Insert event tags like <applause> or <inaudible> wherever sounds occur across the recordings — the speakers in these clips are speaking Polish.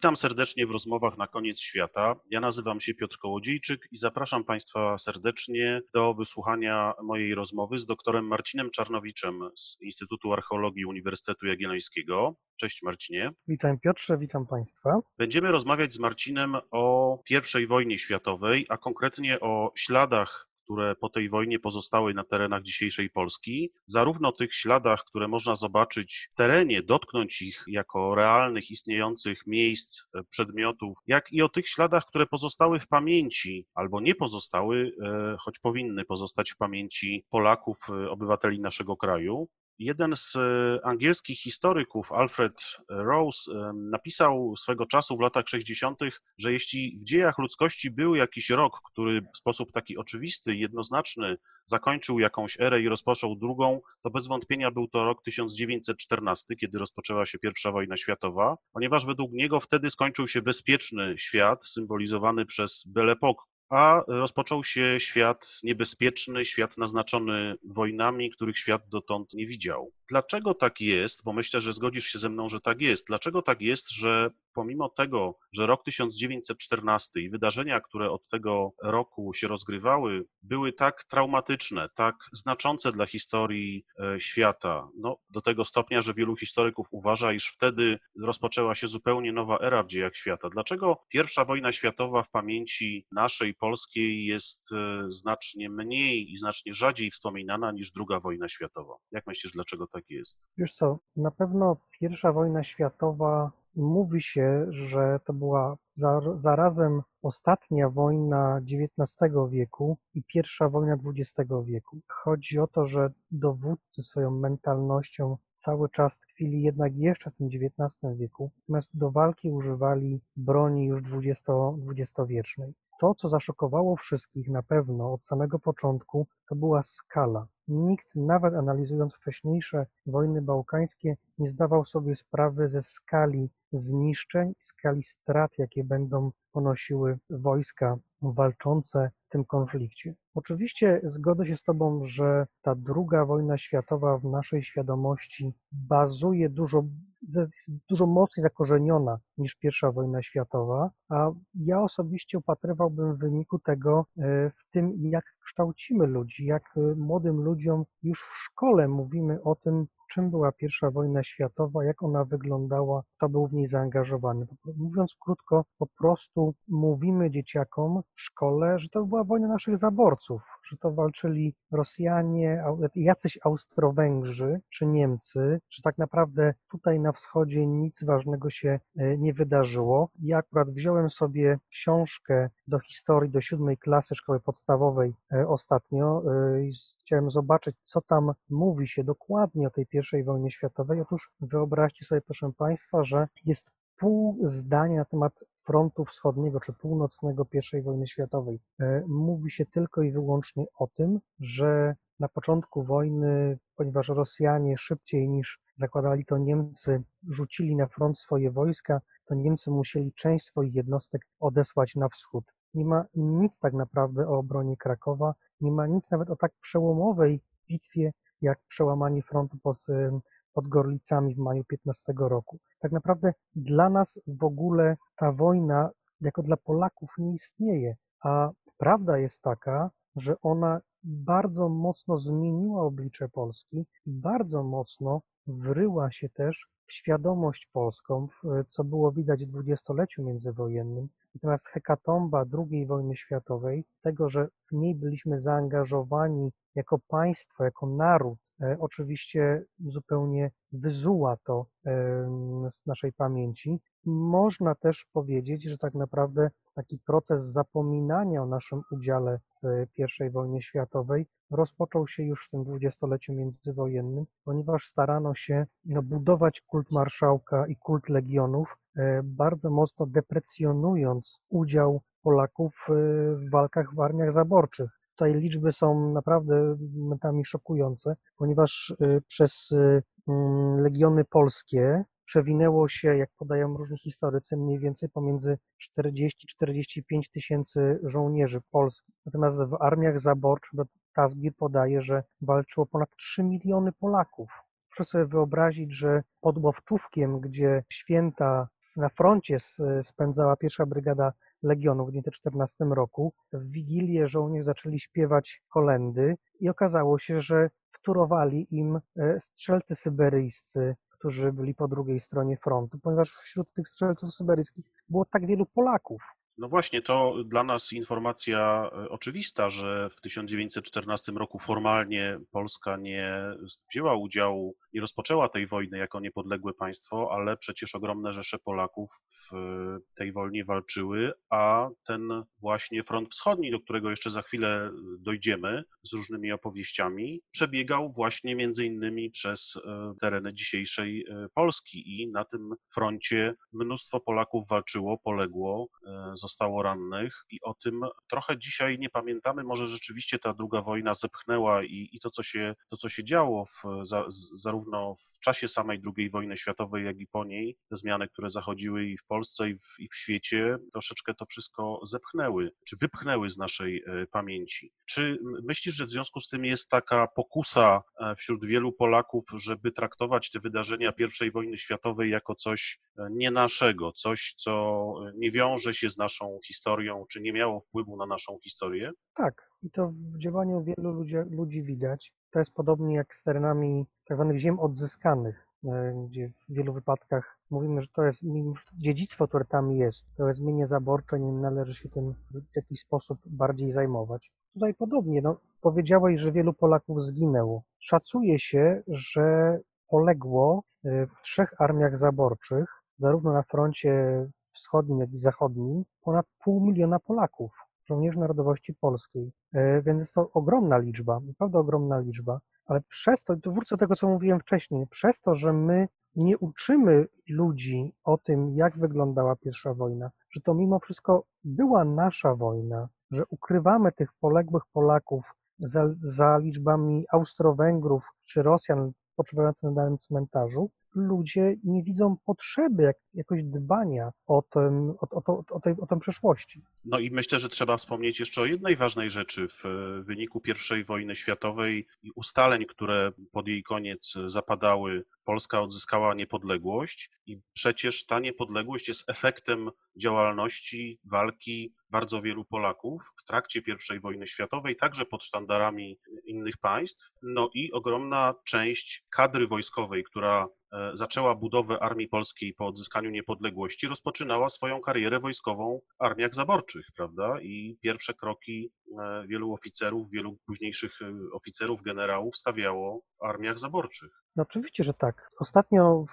Witam serdecznie w rozmowach na koniec świata. Ja nazywam się Piotr Kołodziejczyk i zapraszam Państwa serdecznie do wysłuchania mojej rozmowy z doktorem Marcinem Czarnowiczem z Instytutu Archeologii Uniwersytetu Jagiellońskiego. Cześć Marcinie. Witam Piotrze, witam Państwa. Będziemy rozmawiać z Marcinem o I wojnie światowej, a konkretnie o śladach które po tej wojnie pozostały na terenach dzisiejszej Polski, zarówno tych śladach, które można zobaczyć w terenie, dotknąć ich jako realnych, istniejących miejsc, e, przedmiotów, jak i o tych śladach, które pozostały w pamięci albo nie pozostały, e, choć powinny pozostać w pamięci Polaków, e, obywateli naszego kraju. Jeden z e, angielskich historyków, Alfred Rose, e, napisał swego czasu w latach 60., że jeśli w dziejach ludzkości był jakiś rok, który w sposób taki oczywisty, jednoznaczny zakończył jakąś erę i rozpoczął drugą, to bez wątpienia był to rok 1914, kiedy rozpoczęła się I wojna światowa, ponieważ według niego wtedy skończył się bezpieczny świat, symbolizowany przez Belle a rozpoczął się świat niebezpieczny, świat naznaczony wojnami, których świat dotąd nie widział. Dlaczego tak jest? Bo myślę, że zgodzisz się ze mną, że tak jest. Dlaczego tak jest, że pomimo tego, że rok 1914 i wydarzenia, które od tego roku się rozgrywały, były tak traumatyczne, tak znaczące dla historii e, świata, no, do tego stopnia, że wielu historyków uważa, iż wtedy rozpoczęła się zupełnie nowa era w dziejach świata. Dlaczego pierwsza wojna światowa w pamięci naszej polskiej jest e, znacznie mniej i znacznie rzadziej wspominana niż druga wojna światowa? Jak myślisz, dlaczego tak jest? Wiesz co, na pewno pierwsza wojna światowa Mówi się, że to była zarazem ostatnia wojna XIX wieku i pierwsza wojna XX wieku. Chodzi o to, że dowódcy swoją mentalnością cały czas tkwili jednak jeszcze w tym XIX wieku, natomiast do walki używali broni już dwudziestowiecznej. To, co zaszokowało wszystkich na pewno od samego początku, to była skala. Nikt, nawet analizując wcześniejsze wojny bałkańskie, nie zdawał sobie sprawy ze skali zniszczeń, skali strat, jakie będą ponosiły wojska walczące w tym konflikcie. Oczywiście zgodzę się z Tobą, że ta druga wojna światowa w naszej świadomości bazuje dużo, jest dużo mocniej zakorzeniona niż pierwsza wojna światowa, a ja osobiście upatrywałbym w wyniku tego e, w tym, jak kształcimy ludzi, jak e, młodym ludziom już w szkole mówimy o tym, czym była pierwsza wojna światowa, jak ona wyglądała, kto był w niej zaangażowany. Mówiąc krótko, po prostu mówimy dzieciakom w szkole, że to była wojna naszych zaborców, że to walczyli Rosjanie, jacyś Austro-Węgrzy czy Niemcy, że tak naprawdę tutaj na wschodzie nic ważnego się e, nie wydarzyło. Ja akurat wziąłem sobie książkę do historii do siódmej klasy szkoły podstawowej e, ostatnio e, i chciałem zobaczyć, co tam mówi się dokładnie o tej pierwszej wojnie światowej. Otóż wyobraźcie sobie, proszę Państwa, że jest pół zdania na temat frontu wschodniego czy północnego I wojny światowej. E, mówi się tylko i wyłącznie o tym, że na początku wojny, ponieważ Rosjanie szybciej niż zakładali to Niemcy, rzucili na front swoje wojska, to Niemcy musieli część swoich jednostek odesłać na wschód. Nie ma nic tak naprawdę o obronie Krakowa, nie ma nic nawet o tak przełomowej bitwie, jak przełamanie frontu pod, pod Gorlicami w maju 15 roku. Tak naprawdę dla nas w ogóle ta wojna jako dla Polaków nie istnieje, a prawda jest taka, że ona bardzo mocno zmieniła oblicze Polski i bardzo mocno wryła się też w świadomość polską, co było widać w dwudziestoleciu międzywojennym. Natomiast hekatomba II wojny światowej, tego, że w niej byliśmy zaangażowani jako państwo, jako naród, e, oczywiście zupełnie wyzuła to z naszej pamięci. Można też powiedzieć, że tak naprawdę taki proces zapominania o naszym udziale w I wojnie światowej rozpoczął się już w tym dwudziestoleciu międzywojennym, ponieważ starano się no, budować kult marszałka i kult legionów, e, bardzo mocno deprecjonując udział Polaków e, w walkach w armiach zaborczych. Tutaj liczby są naprawdę momentami szokujące, ponieważ e, przez mm, legiony polskie przewinęło się, jak podają różni historycy, mniej więcej pomiędzy 40-45 tysięcy żołnierzy polskich. Natomiast w armiach zaborczych Kazbir podaje, że walczyło ponad 3 miliony Polaków. Proszę sobie wyobrazić, że pod Łowczówkiem, gdzie święta na froncie spędzała pierwsza brygada Legionu w 1914 roku. W Wigilię żołnierze zaczęli śpiewać kolendy i okazało się, że wtórowali im e, strzelcy syberyjscy, którzy byli po drugiej stronie frontu, ponieważ wśród tych strzelców syberyjskich było tak wielu Polaków. No właśnie, to dla nas informacja e, oczywista, że w 1914 roku formalnie Polska nie wzięła udziału, nie rozpoczęła tej wojny jako niepodległe państwo, ale przecież ogromne rzesze Polaków w tej wojnie walczyły, a ten właśnie front wschodni, do którego jeszcze za chwilę dojdziemy z różnymi opowieściami, przebiegał właśnie między innymi przez e, tereny dzisiejszej Polski i na tym froncie mnóstwo Polaków walczyło, poległo, zostało rannych i o tym trochę dzisiaj nie pamiętamy. Może rzeczywiście ta druga wojna zepchnęła i, i to, co się, to, co się działo w, za, z- zarówno w czasie samej II wojny światowej, jak i po niej, te zmiany, które zachodziły i w Polsce, i w, i w świecie, troszeczkę to wszystko zepchnęły, czy wypchnęły z naszej e, pamięci. Czy myślisz, że w związku z tym jest taka pokusa e, wśród wielu Polaków, żeby traktować te wydarzenia I wojny światowej jako coś e, nie naszego, coś, co nie wiąże się z naszą historią, czy nie miało wpływu na naszą historię? Tak, i to w działaniu wielu ludzi, ludzi widać. To jest podobnie jak z terenami tak zwanych ziem odzyskanych, e, gdzie w wielu wypadkach mówimy, że to jest dziedzictwo, które tam jest, to jest mienie zaborcze, nie należy się tym w jakiś sposób bardziej zajmować. Tutaj podobnie, no, powiedziałeś, że wielu Polaków zginęło. Szacuje się, że poległo e, w trzech armiach zaborczych, zarówno na froncie wschodnim, jak i zachodnim, ponad pół miliona Polaków żołnierzy narodowości polskiej. E, Więc jest to ogromna liczba, naprawdę ogromna liczba, ale przez to, tu wrócę do tego, co mówiłem wcześniej, przez to, że my nie uczymy ludzi o tym, jak wyglądała pierwsza wojna, że to mimo wszystko była nasza wojna, że ukrywamy tych poległych Polaków za, za liczbami Austro-Węgrów czy Rosjan spoczywających na danym cmentarzu, ludzie nie widzą potrzeby jak, jakoś dbania o, tym, o, o, o, tej, o tę przeszłości. No i myślę, że trzeba wspomnieć jeszcze o jednej ważnej rzeczy. W wyniku I wojny światowej i ustaleń, które pod jej koniec zapadały, Polska odzyskała niepodległość i przecież ta niepodległość jest efektem działalności, walki bardzo wielu Polaków w trakcie I wojny światowej, także pod sztandarami innych państw. No i ogromna część kadry wojskowej, która zaczęła budowę Armii Polskiej po odzyskaniu niepodległości, rozpoczynała swoją karierę wojskową w armiach zaborczych, prawda? I pierwsze kroki e, wielu oficerów, wielu późniejszych e, oficerów, generałów stawiało w armiach zaborczych. No oczywiście, że tak. Ostatnio,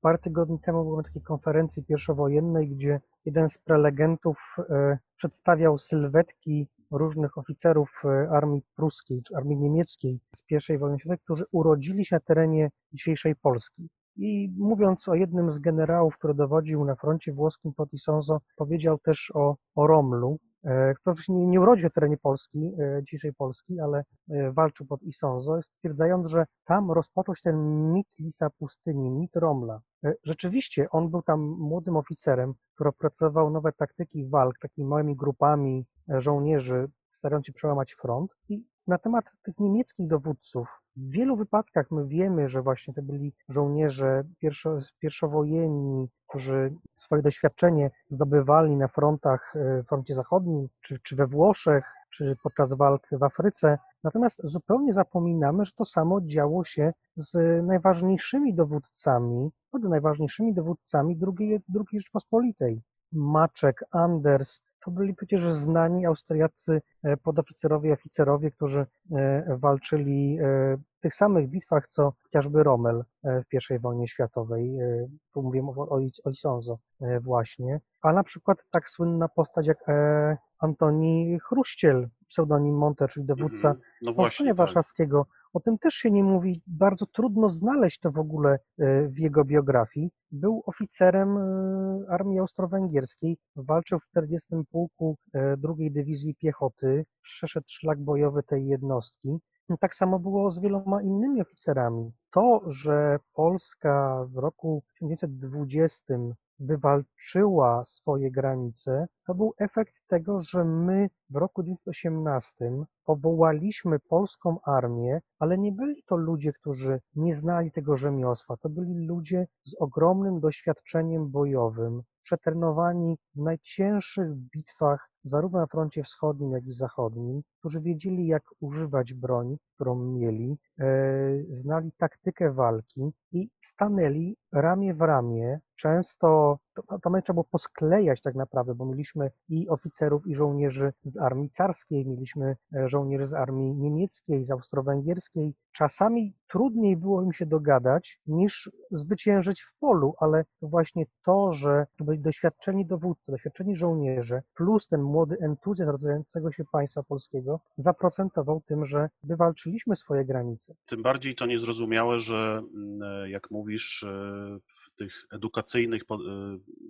parę tygodni temu byłem na takiej konferencji pierwszowojennej, gdzie jeden z prelegentów e, przedstawiał sylwetki różnych oficerów e, armii pruskiej czy armii niemieckiej z I wojny światowej, którzy urodzili się na terenie dzisiejszej Polski. I mówiąc o jednym z generałów, który dowodził na froncie włoskim pod Isonzo, powiedział też o, o Romlu, e, który nie, nie urodził na terenie Polski, e, dzisiejszej Polski, ale e, walczył pod Isonzo, stwierdzając, że tam rozpoczął się ten mit Lisa Pustyni, mit Romla. Rzeczywiście on był tam młodym oficerem, który opracował nowe taktyki walk takimi małymi grupami żołnierzy, starając się przełamać front. I na temat tych niemieckich dowódców, w wielu wypadkach my wiemy, że właśnie to byli żołnierze pierwszo, pierwszowojenni, którzy swoje doświadczenie zdobywali na frontach, e, froncie zachodnim, czy, czy we Włoszech, czy podczas walk w Afryce. Natomiast zupełnie zapominamy, że to samo działo się z najważniejszymi dowódcami, naprawdę najważniejszymi dowódcami II, II Rzeczpospolitej. Maczek, Anders, to byli przecież znani austriaccy e, podoficerowie i oficerowie, którzy e, walczyli e, w tych samych bitwach, co chociażby Rommel w I wojnie światowej. Tu mówię o, o, o Isonzo właśnie. A na przykład tak słynna postać jak Antoni Chruściel, pseudonim Monte, czyli dowódca Mhm. No Powstania właśnie, tak. Warszawskiego. O tym też się nie mówi. Bardzo trudno znaleźć to w ogóle e, w jego biografii. Był oficerem e, armii austro-węgierskiej, walczył w 40. pułku e, II Dywizji Piechoty, przeszedł szlak bojowy tej jednostki. No, Tak samo było z wieloma innymi oficerami. To, że Polska w roku 1920 wywalczyła swoje granice, to był efekt tego, że my w roku 1918 powołaliśmy polską armię, ale nie byli to ludzie, którzy nie znali tego rzemiosła. To byli ludzie z ogromnym doświadczeniem bojowym, przetrenowani w najcięższych bitwach, zarówno na froncie wschodnim, jak i zachodnim, którzy wiedzieli, jak używać broń, którą mieli, e, znali taktykę walki i stanęli ramię w ramię. Często to, to trzeba było posklejać tak naprawdę, bo mieliśmy i oficerów, i żołnierzy z armii carskiej, mieliśmy e, żołnierzy z armii niemieckiej, z austro-węgierskiej. Czasami trudniej było im się dogadać niż zwyciężyć w polu, ale właśnie to, że byli doświadczeni dowódcy, doświadczeni żołnierze, plus ten młody entuzjazm rodzającego się państwa polskiego, zaprocentował tym, że wywalczyliśmy swoje granice. Tym bardziej to niezrozumiałe, że mm, jak mówisz, e, w tych edukacyjnych e,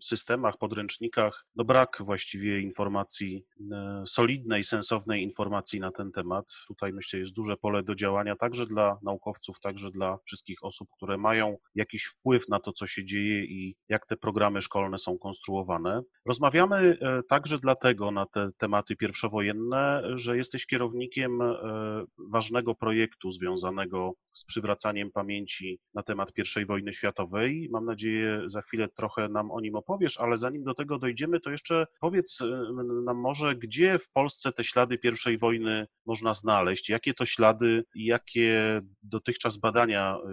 systemach, podręcznikach, no brak właściwie informacji, e, solidnej, sensownej informacji na ten temat. Tutaj myślę, jest duże pole do działania także dla naukowców, także dla wszystkich osób, które mają jakiś wpływ na to, co się dzieje i jak te programy szkolne są konstruowane. Rozmawiamy e, także dlatego na te tematy pierwszowojenne, że jesteś kierownikiem e, ważnego projektu związanego z przywracaniem pamięci na temat I wojny światowej. Mam nadzieję, za chwilę trochę nam o nim opowiesz, ale zanim do tego dojdziemy, to jeszcze powiedz e, nam może, gdzie w Polsce te ślady I wojny można znaleźć, jakie to ślady i jakie dotychczas badania e,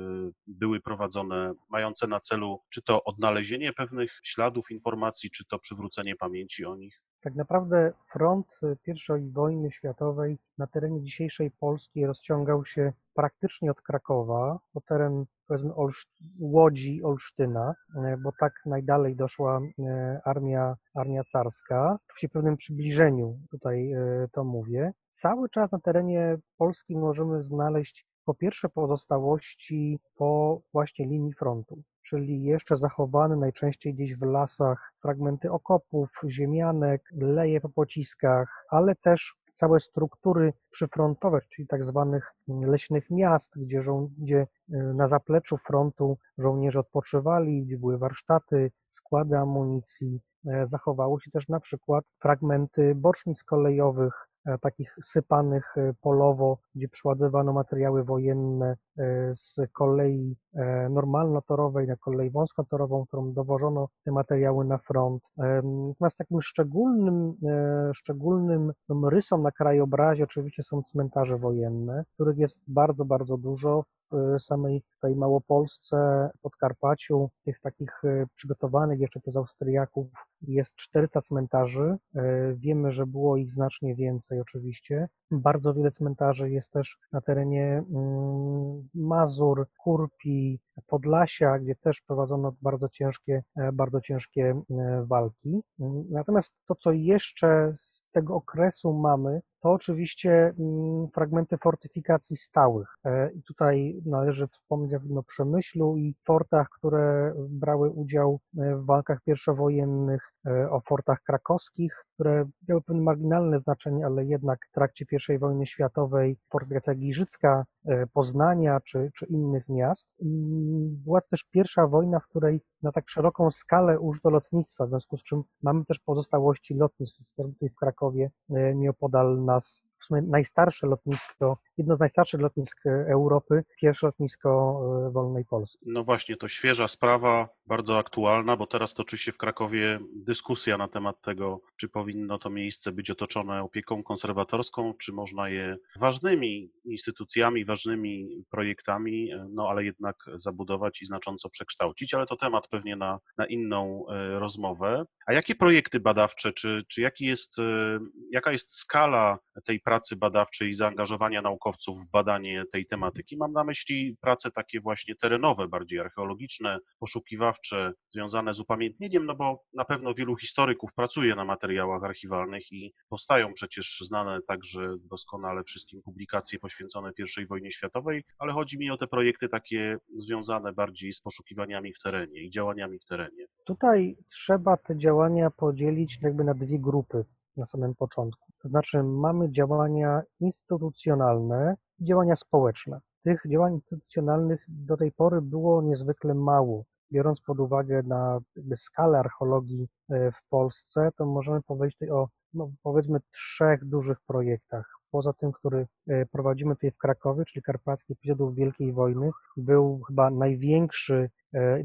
były prowadzone, mające na celu czy to odnalezienie pewnych śladów, informacji, czy to przywrócenie pamięci o nich. Tak naprawdę front I wojny światowej na terenie dzisiejszej Polski rozciągał się praktycznie od Krakowa po teren powiedzmy Łodzi, Olsztyna, e, bo tak najdalej doszła armia, armia carska. W pewnym przybliżeniu tutaj to mówię. Cały czas na terenie Polski możemy znaleźć po pierwsze pozostałości po właśnie linii frontu, czyli jeszcze zachowane najczęściej gdzieś w lasach fragmenty okopów, ziemianek, leje po pociskach, ale też całe struktury przyfrontowe, czyli tak zwanych leśnych miast, gdzie, żo- gdzie y, na zapleczu frontu żołnierze odpoczywali, gdzie były warsztaty, składy amunicji. E, Zachowało się też na przykład fragmenty bocznic kolejowych, takich sypanych e, polowo, gdzie przyładowano materiały wojenne e, z kolei e, normalnotorowej na kolej wąskotorową, którą dowożono te materiały na front. Natomiast takim szczególnym, e, szczególnym no, rysą na krajobrazie oczywiście są cmentarze wojenne, których jest bardzo, bardzo dużo w samej tej Małopolsce, Podkarpaciu, tych takich e, przygotowanych jeszcze przez Austriaków jest 400 cmentarzy. E, Wiemy, że było ich znacznie więcej oczywiście. Bardzo wiele cmentarzy jest też na terenie mm, Mazur, Kurpi, Podlasia, gdzie też prowadzono bardzo ciężkie, e, bardzo ciężkie e, walki. Natomiast to, co jeszcze z tego okresu mamy, to oczywiście mm, fragmenty fortyfikacji stałych. E, I tutaj należy wspomnieć o Przemyślu i fortach, które brały udział e, w walkach pierwszowojennych, o fortach krakowskich, które miały pewne marginalne znaczenie, ale jednak w trakcie I wojny światowej fortyfikacja Giżycka, e, Poznania czy, czy innych miast. Była też pierwsza wojna, w której na tak szeroką skalę użyto lotnictwa, w związku z czym mamy też pozostałości lotnisk, chociażby tutaj w Krakowie, e, nieopodal nas, w sumie najstarsze lotnisko, jedno z najstarszych lotnisk e, Europy, pierwsze lotnisko e, wolnej Polski. No właśnie, to świeża sprawa, bardzo aktualna, bo teraz toczy się w Krakowie dyskusja na temat tego, czy powinno to miejsce być otoczone opieką konserwatorską, czy można je ważnymi instytucjami, ważnymi projektami, no ale jednak zabudować i znacząco przekształcić, ale to temat pewnie na, na inną e, rozmowę. A jakie projekty badawcze, czy, czy jaki jest, e, jaka jest skala tej pracy badawczej i zaangażowania naukowców w badanie tej tematyki? Mam na myśli prace takie właśnie terenowe, bardziej archeologiczne, poszukiwawcze, związane z upamiętnieniem, no bo na pewno wielu historyków pracuje na materiałach archiwalnych i powstają przecież znane także doskonale wszystkim publikacje poświęcone I wojnie światowej, ale chodzi mi o te projekty takie związane bardziej z poszukiwaniami w terenie i działaniami w terenie. Tutaj trzeba te działania podzielić jakby na dwie grupy na samym początku. To znaczy mamy działania instytucjonalne i działania społeczne. Tych działań instytucjonalnych do tej pory było niezwykle mało. biorąc pod uwagę na skalę archeologii e, w Polsce, to możemy powiedzieć tutaj o no, powiedzmy trzech dużych projektach. Poza tym, który e, prowadzimy tutaj w Krakowie, czyli Karpacki Epizodów Wielkiej Wojny, był chyba największy,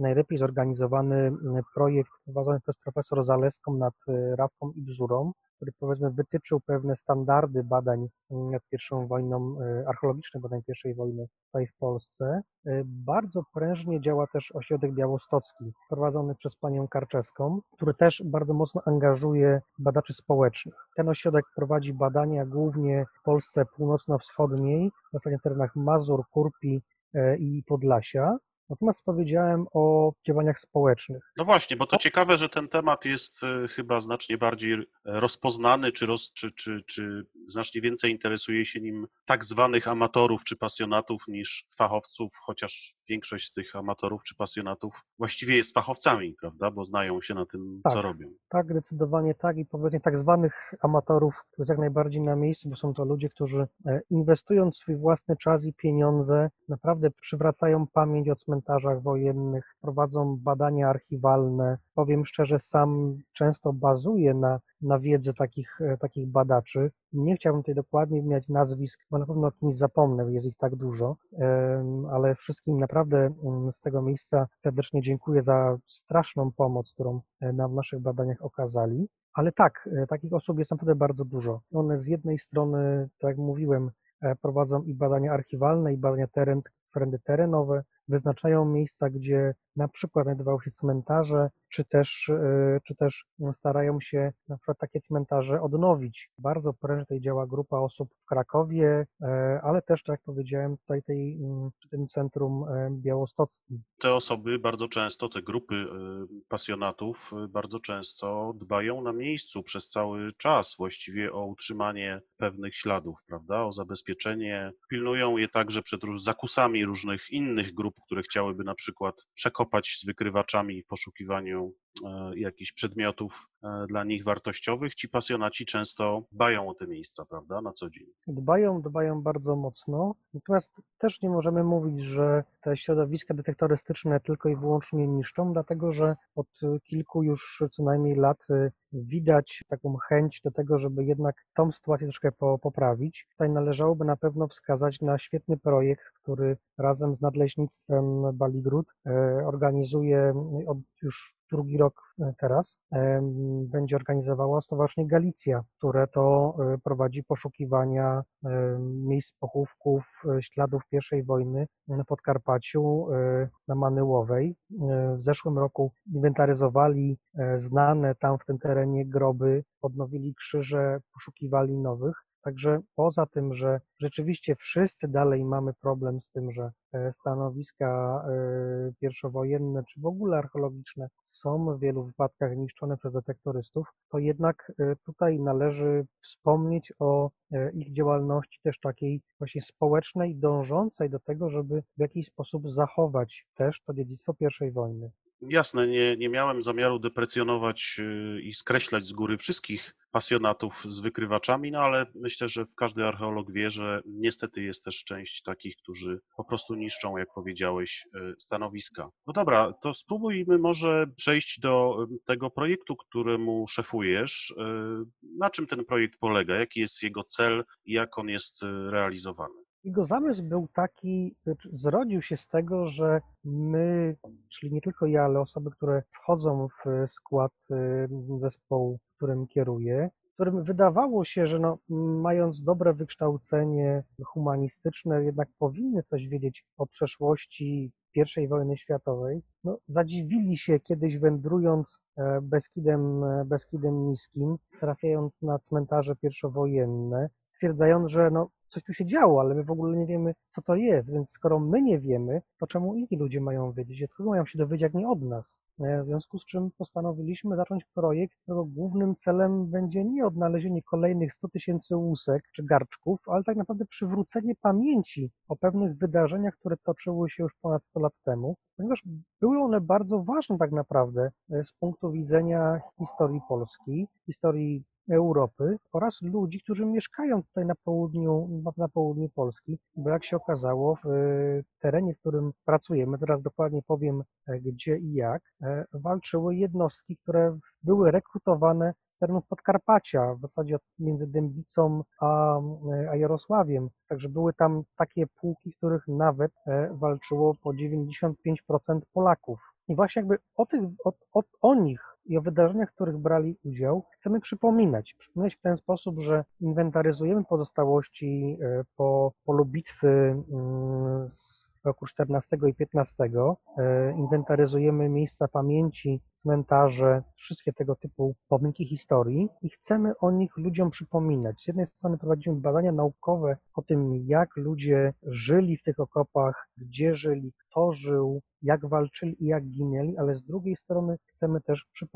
najlepiej zorganizowany projekt prowadzony przez profesor Zaleską nad e, Rawką i Bzurą, który powiedzmy wytyczył pewne standardy badań nad pierwszą wojną, e, archeologicznych badań pierwszej wojny tutaj w Polsce. E, Bardzo prężnie działa też ośrodek białostocki, prowadzony przez panią Karczewską, który też bardzo mocno angażuje badaczy społecznych. Ten ośrodek prowadzi badania głównie w Polsce północno-wschodniej, w zasadzie na terenach Mazur, Kurpi e, i Podlasia. Natomiast powiedziałem o działaniach społecznych. No właśnie, bo to ciekawe, że ten temat jest e, chyba znacznie bardziej rozpoznany, czy, roz, czy, czy, czy znacznie więcej interesuje się nim tak zwanych amatorów czy pasjonatów niż fachowców, chociaż większość z tych amatorów czy pasjonatów właściwie jest fachowcami, prawda, bo znają się na tym, co Tak. robią. Tak, zdecydowanie tak i powiedzmy tak zwanych amatorów, to jest jak najbardziej na miejscu, bo są to ludzie, którzy e, inwestując swój własny czas i pieniądze, naprawdę przywracają pamięć o cmentarzach wojennych, prowadzą badania archiwalne. Powiem szczerze, sam często bazuję na, na wiedzy takich, e, takich badaczy. Nie chciałbym tutaj dokładnie mieć nazwisk, bo na pewno o kimś zapomnę, jest ich tak dużo, ale wszystkim naprawdę mm, z tego miejsca serdecznie dziękuję za straszną pomoc, którą e, nam w naszych badaniach okazali. Ale tak, e, takich osób jest naprawdę bardzo dużo. One z jednej strony, tak jak mówiłem, prowadzą i badania archiwalne, i badania teren, trendy terenowe, wyznaczają miejsca, gdzie na przykład znajdowały się cmentarze, czy też, e, czy też starają się na przykład takie cmentarze odnowić. Bardzo prężnie tutaj działa grupa osób w Krakowie, e, ale też, tak jak powiedziałem, tutaj tej, mm, tym centrum e, białostockim. te osoby bardzo często, te grupy pasjonatów bardzo często dbają na miejscu przez cały czas właściwie o utrzymanie pewnych śladów, prawda, o zabezpieczenie. Pilnują je także przed zakusami różnych innych grup, które chciałyby na przykład przekopać z wykrywaczami w poszukiwaniu jakichś przedmiotów e, dla nich wartościowych. Ci pasjonaci często dbają o te miejsca, prawda, na co dzień. Dbają, dbają bardzo mocno, natomiast też nie możemy mówić, że te środowiska detektorystyczne tylko i wyłącznie niszczą, dlatego że od kilku już co najmniej lat y, widać taką chęć do tego, żeby jednak tą sytuację troszkę po, poprawić. Tutaj należałoby na pewno wskazać na świetny projekt, który razem z Nadleśnictwem Baligród e, organizuje od już drugi rok e, teraz, będzie organizowała Stowarzyszenie Galicja, które to e, prowadzi poszukiwania miejsc pochówków, e, śladów pierwszej wojny na Podkarpaciu, na Manyłowej. W zeszłym roku inwentaryzowali znane tam w tym terenie groby, odnowili krzyże, poszukiwali nowych. Także poza tym, że rzeczywiście wszyscy dalej mamy problem z tym, że e, stanowiska e, pierwszowojenne czy w ogóle archeologiczne są w wielu wypadkach niszczone przez detektorystów, to jednak e, tutaj należy wspomnieć o ich działalności też takiej właśnie społecznej, dążącej do tego, żeby w jakiś sposób zachować też to dziedzictwo pierwszej wojny. Jasne, nie, nie miałem zamiaru deprecjonować y, i skreślać z góry wszystkich pasjonatów z wykrywaczami, no ale myślę, że każdy archeolog wie, że niestety jest też część takich, którzy po prostu niszczą, jak powiedziałeś, y, stanowiska. No dobra, to spróbujmy może przejść do y, tego projektu, któremu szefujesz. Na czym ten projekt polega? Jaki jest jego cel i jak on jest realizowany? Jego zamysł był taki, znaczy zrodził się z tego, że my, czyli nie tylko ja, ale osoby, które wchodzą w skład y, zespołu, którym kieruję, którym wydawało się, że no, mając dobre wykształcenie humanistyczne, jednak powinny coś wiedzieć o przeszłości I wojny światowej, no, zadziwili się kiedyś wędrując e, Beskidem, e, Beskidem Niskim, trafiając na cmentarze pierwszowojenne, stwierdzając, że no, coś tu się działo, ale my w ogóle nie wiemy, co to jest, więc skoro my nie wiemy, to czemu inni ludzie mają wiedzieć? Od kogo mają się dowiedzieć, jak nie od nas? E, W związku z czym postanowiliśmy zacząć projekt, którego głównym celem będzie nie odnalezienie kolejnych 100 tysięcy łusek czy garczków, ale tak naprawdę przywrócenie pamięci o pewnych wydarzeniach, które toczyły się już ponad 100 lat temu, ponieważ były one bardzo ważne tak naprawdę e, z punktu widzenia historii Polski, historii Europy oraz ludzi, którzy mieszkają tutaj na południu, na południu Polski, bo jak się okazało, w e, terenie, w którym pracujemy, teraz dokładnie powiem e, gdzie i jak, e, walczyły jednostki, które były rekrutowane z terenów Podkarpacia, w zasadzie między Dębicą a, a Jarosławiem. Także były tam takie pułki, w których nawet walczyło po 95% Polaków. I właśnie jakby o, tych, o, o, o nich i o wydarzeniach, w których brali udział, chcemy przypominać. Przypominać w ten sposób, że inwentaryzujemy pozostałości e, po polu bitwy mm, z roku 14 i 15. E, Inwentaryzujemy miejsca pamięci, cmentarze, wszystkie tego typu pomniki historii i chcemy o nich ludziom przypominać. Z jednej strony prowadzimy badania naukowe o tym, jak ludzie żyli w tych okopach, gdzie żyli, kto żył, jak walczyli i jak ginęli, ale z drugiej strony chcemy też przypominać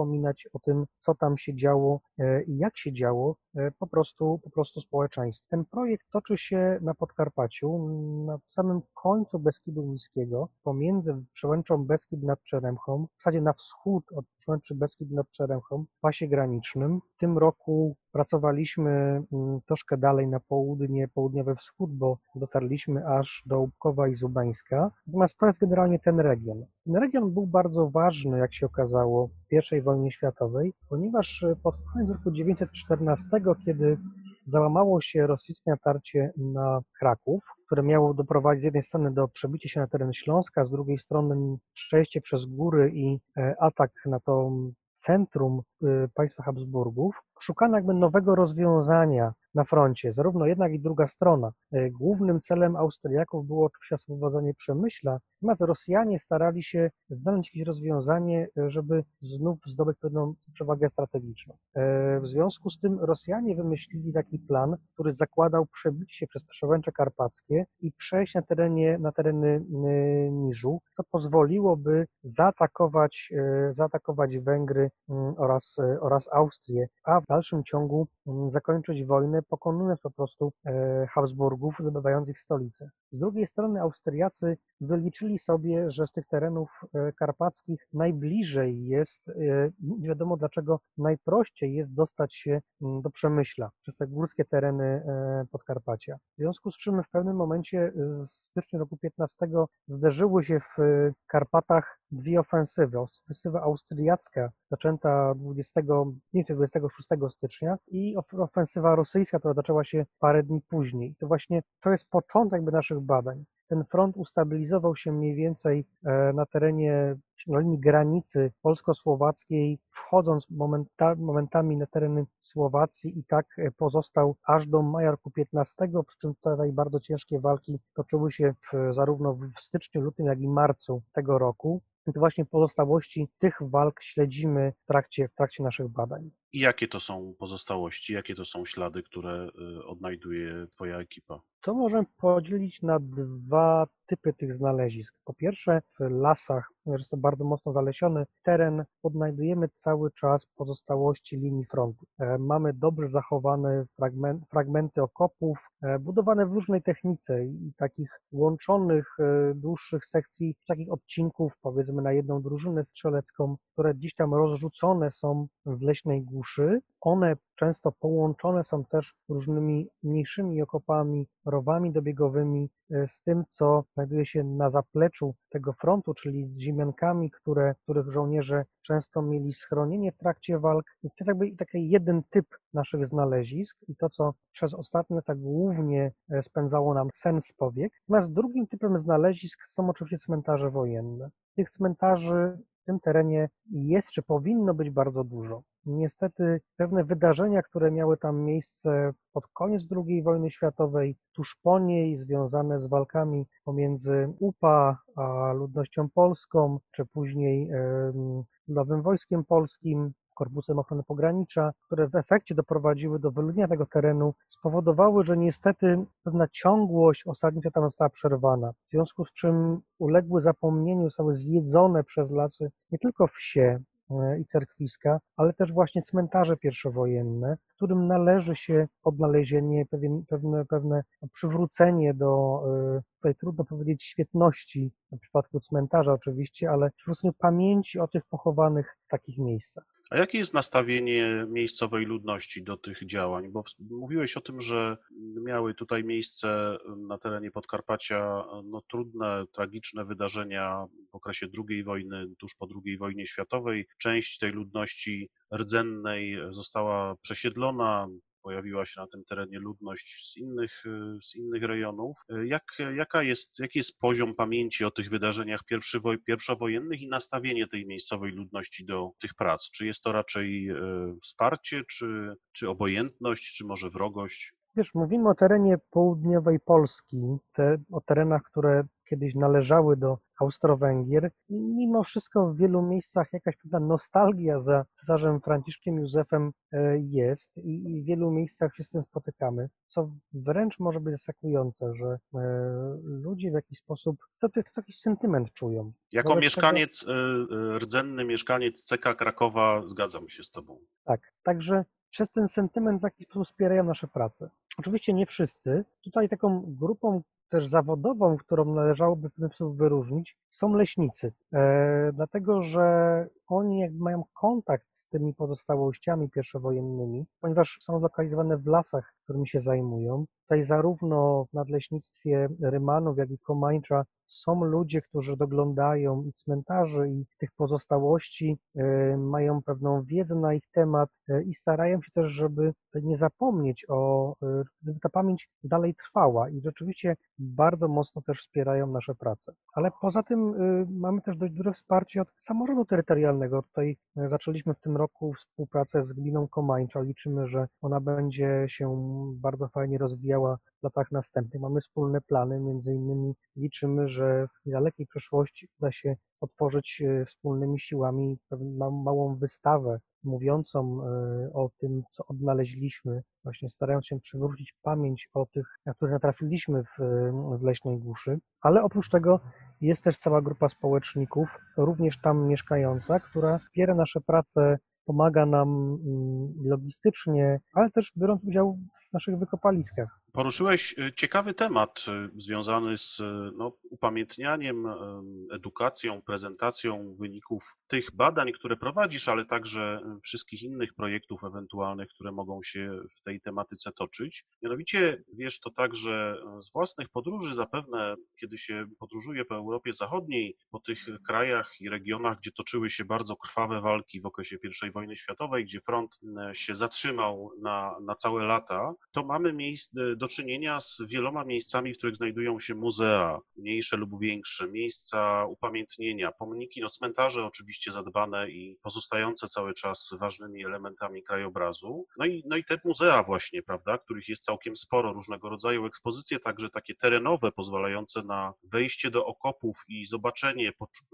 o tym, co tam się działo e, i jak się działo e, po prostu, po prostu społeczeństwu. Ten projekt toczy się na Podkarpaciu, na samym końcu Beskidu Niskiego, pomiędzy przełęczą Beskid nad Czeremchą, w zasadzie na wschód od przełęczy Beskid nad Czeremchą, w pasie granicznym. W tym roku pracowaliśmy mm, troszkę dalej na południe, południowy wschód, bo dotarliśmy aż do Łupkowa i Zubańska. Natomiast to jest generalnie ten region. Ten region był bardzo ważny, jak się okazało, w I wojnie światowej, ponieważ e, pod koniec roku 1914, kiedy załamało się rosyjskie natarcie na Kraków, które miało doprowadzić z jednej strony do przebicia się na teren Śląska, z drugiej strony przejście przez góry i e, atak na to centrum e, państwa Habsburgów, szukano jakby nowego rozwiązania na froncie, zarówno jedna, jak i druga strona. E, Głównym celem Austriaków było oczywiście oswobodzenie Przemyśla, natomiast Rosjanie starali się znaleźć jakieś rozwiązanie, e, żeby znów zdobyć pewną przewagę strategiczną. E, W związku z tym Rosjanie wymyślili taki plan, który zakładał przebicie się przez Przełęcze Karpackie i przejść na, terenie, na tereny Niżu, co pozwoliłoby zaatakować, zaatakować Węgry mm, oraz, oraz Austrię, a w dalszym ciągu mm, zakończyć wojnę, pokonując po prostu e, Habsburgów, zdobywając ich stolicę. Z drugiej strony Austriacy wyliczyli sobie, że z tych terenów e, karpackich najbliżej jest, e, nie wiadomo dlaczego, najprościej jest dostać się mm, do Przemyśla przez te górskie tereny Podkarpacia. W związku z czym w pewnym momencie w styczniu roku 15 zderzyły się w Karpatach dwie ofensywy. Ofensywa austriacka zaczęta 20, nie wiem, 26 stycznia i of- ofensywa rosyjska, która zaczęła się parę dni później. To właśnie to jest początek naszych badań. Ten front ustabilizował się mniej więcej e, na terenie na linii granicy polsko-słowackiej, wchodząc momenta, momentami na tereny Słowacji i tak e, pozostał aż do maja roku 15, przy czym tutaj bardzo ciężkie walki toczyły się w, zarówno w styczniu, lutym, jak i marcu tego roku. To właśnie pozostałości tych walk śledzimy w trakcie, w trakcie naszych badań. I jakie to są pozostałości, jakie to są ślady, które y, odnajduje Twoja ekipa? To możemy podzielić na dwa typy tych znalezisk. Po pierwsze, w lasach, ponieważ jest to bardzo mocno zalesiony teren, odnajdujemy cały czas pozostałości linii frontu. E, Mamy dobrze zachowane fragmen- fragmenty okopów, e, budowane w różnej technice i takich łączonych, e, dłuższych sekcji, takich odcinków, powiedzmy na jedną drużynę strzelecką, które gdzieś tam rozrzucone są w leśnej głuszy. One często połączone są też różnymi mniejszymi okopami, rowami dobiegowymi e, z tym, co znajduje się na zapleczu tego frontu, czyli z ziemiankami, które, których żołnierze często mieli schronienie w trakcie walk. I to jakby taki jeden typ naszych znalezisk i to, co przez ostatnie lata głównie e, spędzało nam sen z powiek. Natomiast drugim typem znalezisk są oczywiście cmentarze wojenne. Tych cmentarzy w tym terenie jest, czy powinno być bardzo dużo. Niestety pewne wydarzenia, które miały tam miejsce pod koniec II wojny światowej, tuż po niej, związane z walkami pomiędzy UPA a ludnością polską, czy później Ludowym Wojskiem Polskim, Korpusem Ochrony Pogranicza, które w efekcie doprowadziły do wyludnienia tego terenu, spowodowały, że niestety pewna ciągłość osadnicza tam została przerwana. W związku z czym uległy zapomnieniu, zostały zjedzone przez lasy nie tylko wsie, i cerkwiska, ale też właśnie cmentarze pierwszowojenne, którym należy się odnalezienie, pewien, pewne, pewne przywrócenie do, e, tutaj trudno powiedzieć świetności, w przypadku cmentarza oczywiście, ale przywrócenie pamięci o tych pochowanych w takich miejscach. A jakie jest nastawienie miejscowej ludności do tych działań? Bo mówiłeś o tym, że miały tutaj miejsce na terenie Podkarpacia no, trudne, tragiczne wydarzenia w okresie II wojny, tuż po II wojnie światowej. Część tej ludności rdzennej została przesiedlona, pojawiła się na tym terenie ludność z innych, z innych rejonów. Jak, jaka jest, jaki jest poziom pamięci o tych wydarzeniach pierwszowojennych i nastawienie tej miejscowej ludności do tych prac? Czy jest to raczej e, wsparcie, czy, czy obojętność, czy może wrogość? Wiesz, mówimy o terenie południowej Polski, te, o terenach, które kiedyś należały do Austro-Węgier. I mimo wszystko w wielu miejscach jakaś pewna nostalgia za cesarzem Franciszkiem Józefem e, jest i, w wielu miejscach się z tym spotykamy, co wręcz może być zaskakujące, że e, ludzie w jakiś sposób to, to jakiś sentyment czują. Jako Wobec mieszkaniec, tego... E, rdzenny mieszkaniec CK Krakowa zgadzam się z Tobą. Tak, także przez ten sentyment w jakiś sposób wspierają nasze prace. Oczywiście nie wszyscy. Tutaj taką grupą, też zawodową, którą należałoby w pewien sposób wyróżnić, są leśnicy. E, dlatego, że oni jakby mają kontakt z tymi pozostałościami pierwszowojennymi, ponieważ są zlokalizowane w lasach, którymi się zajmują. Tutaj zarówno w nadleśnictwie Rymanów, jak i Komańcza są ludzie, którzy doglądają i cmentarzy, i tych pozostałości, e, mają pewną wiedzę na ich temat e, i starają się też, żeby nie zapomnieć o, e, żeby ta pamięć dalej trwała i rzeczywiście bardzo mocno też wspierają nasze prace. Ale poza tym mamy też dość duże wsparcie od samorządu terytorialnego. Tutaj zaczęliśmy w tym roku współpracę z gminą Komańcza. Liczymy, że ona będzie się bardzo fajnie rozwijała w latach następnych. Mamy wspólne plany, między innymi liczymy, że w niedalekiej przyszłości uda się otworzyć e, wspólnymi siłami małą wystawę mówiącą e, o tym, co odnaleźliśmy, właśnie starając się przywrócić pamięć o tych, na których natrafiliśmy w, w Leśnej Głuszy, ale oprócz tego jest też cała grupa społeczników, również tam mieszkająca, która wspiera nasze prace pomaga nam mm, logistycznie, ale też biorąc udział w naszych wykopaliskach. Poruszyłeś e, ciekawy temat e, związany z e, no, upamiętnianiem, edukacją, prezentacją wyników tych badań, które prowadzisz, ale także wszystkich innych projektów ewentualnych, które mogą się w tej tematyce toczyć. Mianowicie wiesz to także z własnych podróży, zapewne kiedy się podróżuje po Europie Zachodniej, po tych krajach i regionach, gdzie toczyły się bardzo krwawe walki w okresie I wojny światowej, gdzie front się zatrzymał na, na całe lata, to mamy miejsce do czynienia z wieloma miejscami, w których znajdują się muzea, mniejsze lub większe, miejsca upamiętnienia, pomniki, no cmentarze oczywiście zadbane i pozostające cały czas ważnymi elementami krajobrazu. No i, no i te muzea właśnie, prawda, których jest całkiem sporo, różnego rodzaju ekspozycje, także takie terenowe, pozwalające na wejście do okopów i zobaczenie,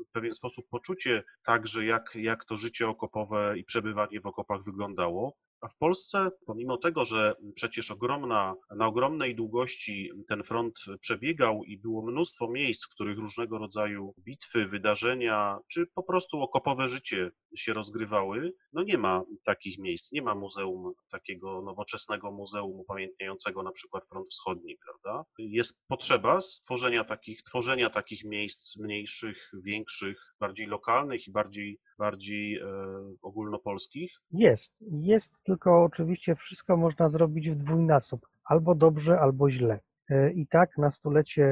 w pewien sposób poczucie także, jak, jak to życie okopowe i przebywanie w okopach wyglądało. A w Polsce, pomimo tego, że przecież ogromna, na ogromnej długości ten front przebiegał i było mnóstwo miejsc, w których różnego rodzaju bitwy, wydarzenia, czy po prostu okopowe życie się rozgrywały, no nie ma takich miejsc, nie ma muzeum, takiego nowoczesnego muzeum upamiętniającego na przykład front wschodni, prawda? Jest potrzeba stworzenia takich, tworzenia takich miejsc mniejszych, większych, bardziej lokalnych i bardziej, bardziej e, ogólnopolskich? Jest, jest tylko oczywiście wszystko można zrobić w dwójnasób, albo dobrze, albo źle. E, I tak na stulecie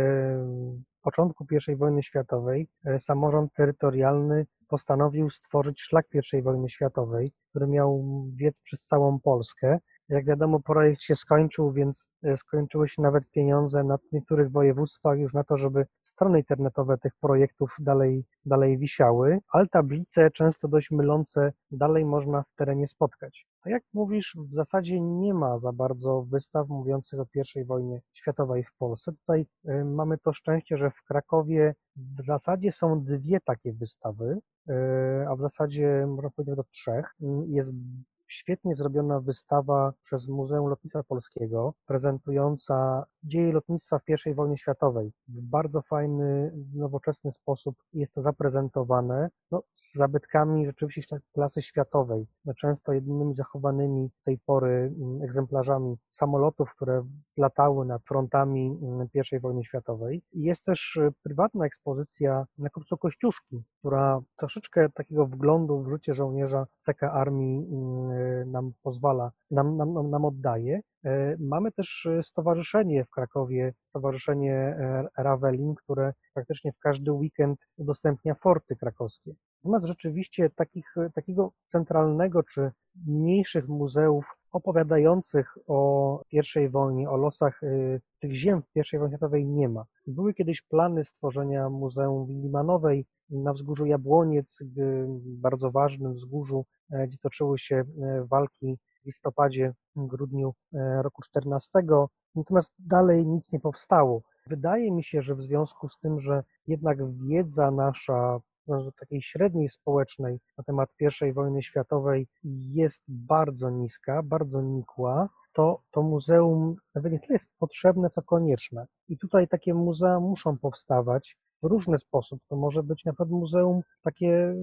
początku I wojny światowej e, samorząd terytorialny postanowił stworzyć szlak I wojny światowej, który miał wiec przez całą Polskę jak wiadomo, projekt się skończył, więc e, skończyły się nawet pieniądze na niektórych województwach już na to, żeby strony internetowe tych projektów dalej, dalej wisiały, ale tablice, często dość mylące, dalej można w terenie spotkać. A jak mówisz, w zasadzie nie ma za bardzo wystaw mówiących o I wojnie światowej w Polsce. Tutaj e, mamy to szczęście, że w Krakowie w zasadzie są dwie takie wystawy, e, a w zasadzie można powiedzieć do trzech. Jest świetnie zrobiona wystawa przez Muzeum Lotnictwa Polskiego, prezentująca dzieje lotnictwa w I wojnie światowej. W bardzo fajny, nowoczesny sposób jest to zaprezentowane, no, z zabytkami rzeczywiście klasy światowej, no, często jedynymi zachowanymi do tej pory mm, egzemplarzami samolotów, które latały nad frontami mm, I wojny światowej. Jest też y, prywatna ekspozycja na Kopcu Kościuszki, która troszeczkę takiego wglądu w życie żołnierza CK Armii mm, nam pozwala, nam, nam, nam oddaje. E, mamy też e, stowarzyszenie w Krakowie, Stowarzyszenie e, Ravelin, które praktycznie w każdy weekend udostępnia forty krakowskie. Natomiast rzeczywiście takich, takiego centralnego czy mniejszych muzeów opowiadających o I wojnie, o losach tych ziem w I wojnie światowej nie ma. Były kiedyś plany stworzenia Muzeum Willi Manowej na wzgórzu Jabłoniec, bardzo ważnym wzgórzu, gdzie toczyły się walki listopadzie, grudniu e, roku 14. Natomiast dalej nic nie powstało. Wydaje mi się, że w związku z tym, że jednak wiedza nasza takiej średniej społecznej na temat I wojny światowej jest bardzo niska, bardzo nikła, to, to muzeum nawet nie tyle jest potrzebne, co konieczne. I tutaj takie muzea muszą powstawać w różny sposób. To może być na przykład muzeum, takie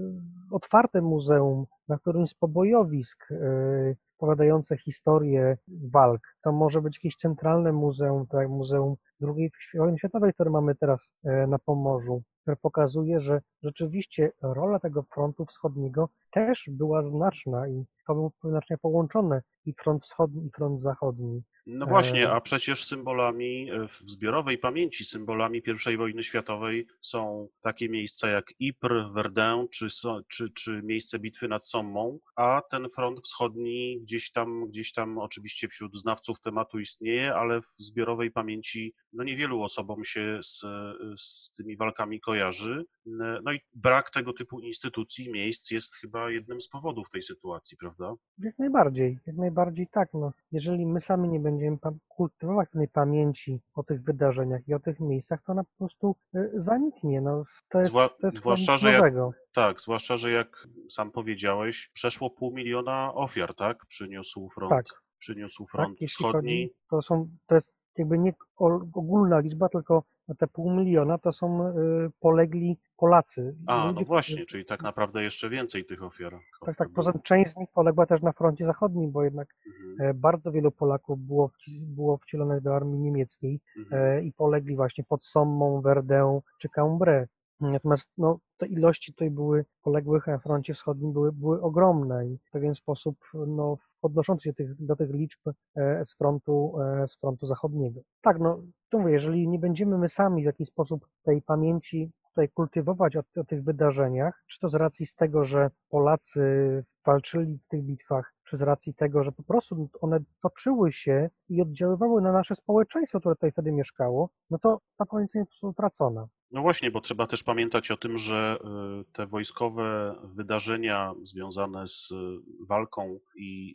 otwarte muzeum na którymś z pobojowisk, yy, opowiadające historię walk. To może być jakieś centralne muzeum, tak jak Muzeum II wojny światowej, które mamy teraz e, na Pomorzu, które pokazuje, że rzeczywiście rola tego frontu wschodniego też była znaczna i to było znacznie połączone i front wschodni, i front zachodni. No właśnie, a przecież symbolami e, w zbiorowej pamięci, symbolami I wojny światowej są takie miejsca jak Ypres, Verdun czy, czy, czy miejsce bitwy nad Sommą, a ten front wschodni gdzieś tam, gdzieś tam oczywiście wśród znawców tematu istnieje, ale w zbiorowej pamięci no niewielu osobom się z, z tymi walkami kojarzy. No i brak tego typu instytucji, miejsc jest chyba jednym z powodów tej sytuacji, prawda? Jak najbardziej, jak najbardziej tak. No. Jeżeli my sami nie będziemy kultywować tej pamięci o tych wydarzeniach i o tych miejscach, to ona po prostu y, zaniknie. No, to jest, Zła, to jest zwłaszcza, że jak, tak, zwłaszcza, że jak sam powiedziałeś, przeszło pół miliona ofiar, tak? Przyniósł front, tak. przyniósł front tak, wschodni. Chodzi, to, są, to jest jakby nie ogólna liczba, tylko te pół miliona to są y, polegli Polacy. A, Ludzie, no właśnie, którzy... czyli tak naprawdę jeszcze więcej tych ofiar. Tak, tak, poza tym część z nich poległa też na froncie zachodnim, bo jednak mhm. E, bardzo wielu Polaków było, było wcielonych do armii niemieckiej mhm. E, i polegli właśnie pod Sommą, Verdun czy Cambrai. Natomiast no, te ilości tutaj były poległych na froncie wschodnim były, były ogromne i w pewien sposób no, odnoszące się tych, do tych liczb e, z frontu, e, z frontu zachodniego. Tak, no to mówię, jeżeli nie będziemy my sami w jakiś sposób tej pamięci tutaj kultywować o, o, tych wydarzeniach, czy to z racji z tego, że Polacy walczyli w tych bitwach, czy z racji tego, że po prostu one toczyły się i oddziaływały na nasze społeczeństwo, które tutaj wtedy mieszkało, no to ta pamięć jest utracona. No właśnie, bo trzeba też pamiętać o tym, że y, te wojskowe wydarzenia związane z walką i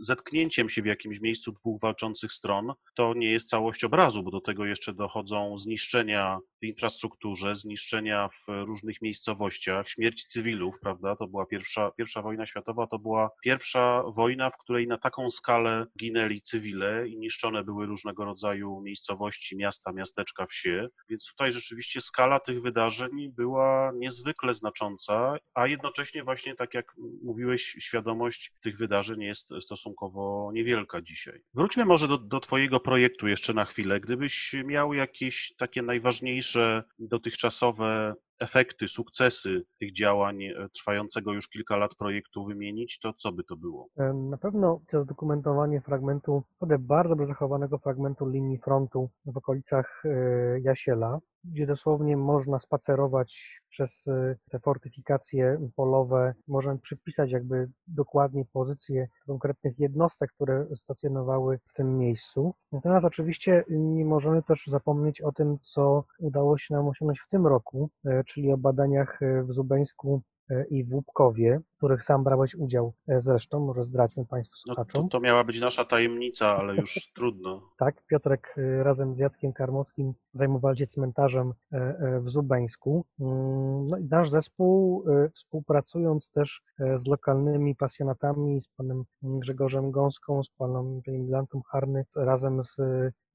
zetknięciem się w jakimś miejscu dwóch walczących stron, to nie jest całość obrazu, bo do tego jeszcze dochodzą zniszczenia w infrastrukturze, zniszczenia w różnych miejscowościach, śmierć cywilów, prawda? To była pierwsza, pierwsza wojna światowa, to była pierwsza wojna, w której na taką skalę ginęli cywile i niszczone były różnego rodzaju miejscowości, miasta, miasteczka, wsie, więc tutaj rzeczywiście skala tych wydarzeń była niezwykle znacząca, a jednocześnie właśnie tak jak mówiłeś, świadomość tych wydarzeń jest stosunkowo niewielka dzisiaj. Wróćmy może do, do Twojego projektu jeszcze na chwilę. Gdybyś miał jakieś takie najważniejsze dotychczasowe efekty, sukcesy tych działań e, trwającego już kilka lat projektu wymienić, to co by to było? Na pewno zadokumentowanie fragmentu, bardzo dobrze zachowanego fragmentu linii frontu w okolicach e, Jasiela, gdzie dosłownie można spacerować przez e, te fortyfikacje polowe, możemy przypisać jakby dokładnie pozycje konkretnych jednostek, które stacjonowały w tym miejscu. Natomiast oczywiście nie możemy też zapomnieć o tym, co udało się nam osiągnąć w tym roku, czyli o badaniach w Zubeńsku i w Łupkowie. Których sam brałeś udział e, zresztą, może zdradźmy Państwu No, słuchaczom. to, to miała być nasza tajemnica, ale już <laughs> trudno. Tak, Piotrek y, razem z Jackiem Karmowskim zajmowali się cmentarzem e, e, w Zubeńsku. Mm, No i nasz zespół, współpracując też e, z lokalnymi pasjonatami, z panem Grzegorzem Gąską, z panem Milantą Harny, razem z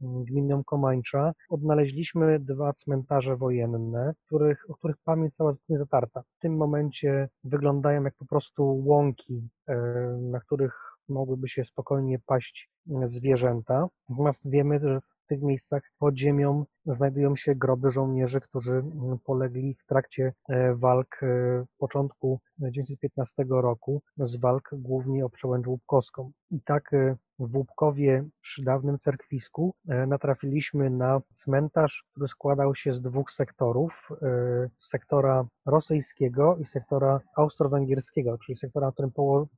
gminą Komańcza, odnaleźliśmy dwa cmentarze wojenne, których, o których pamięć cała zupełnie zatarta. W tym momencie wyglądają jak po prostu łąki, e, na których mogłyby się spokojnie paść e, zwierzęta. Natomiast wiemy, że w tych miejscach pod ziemią znajdują się groby żołnierzy, którzy mm, polegli w trakcie e, walk e, początku 1915 roku, z walk głównie o przełęcz Łupkowską. I tak e, w Łupkowie przy dawnym cerkwisku e, natrafiliśmy na cmentarz, który składał się z dwóch sektorów, e, sektora rosyjskiego i sektora austro-węgierskiego, czyli sektora, w którym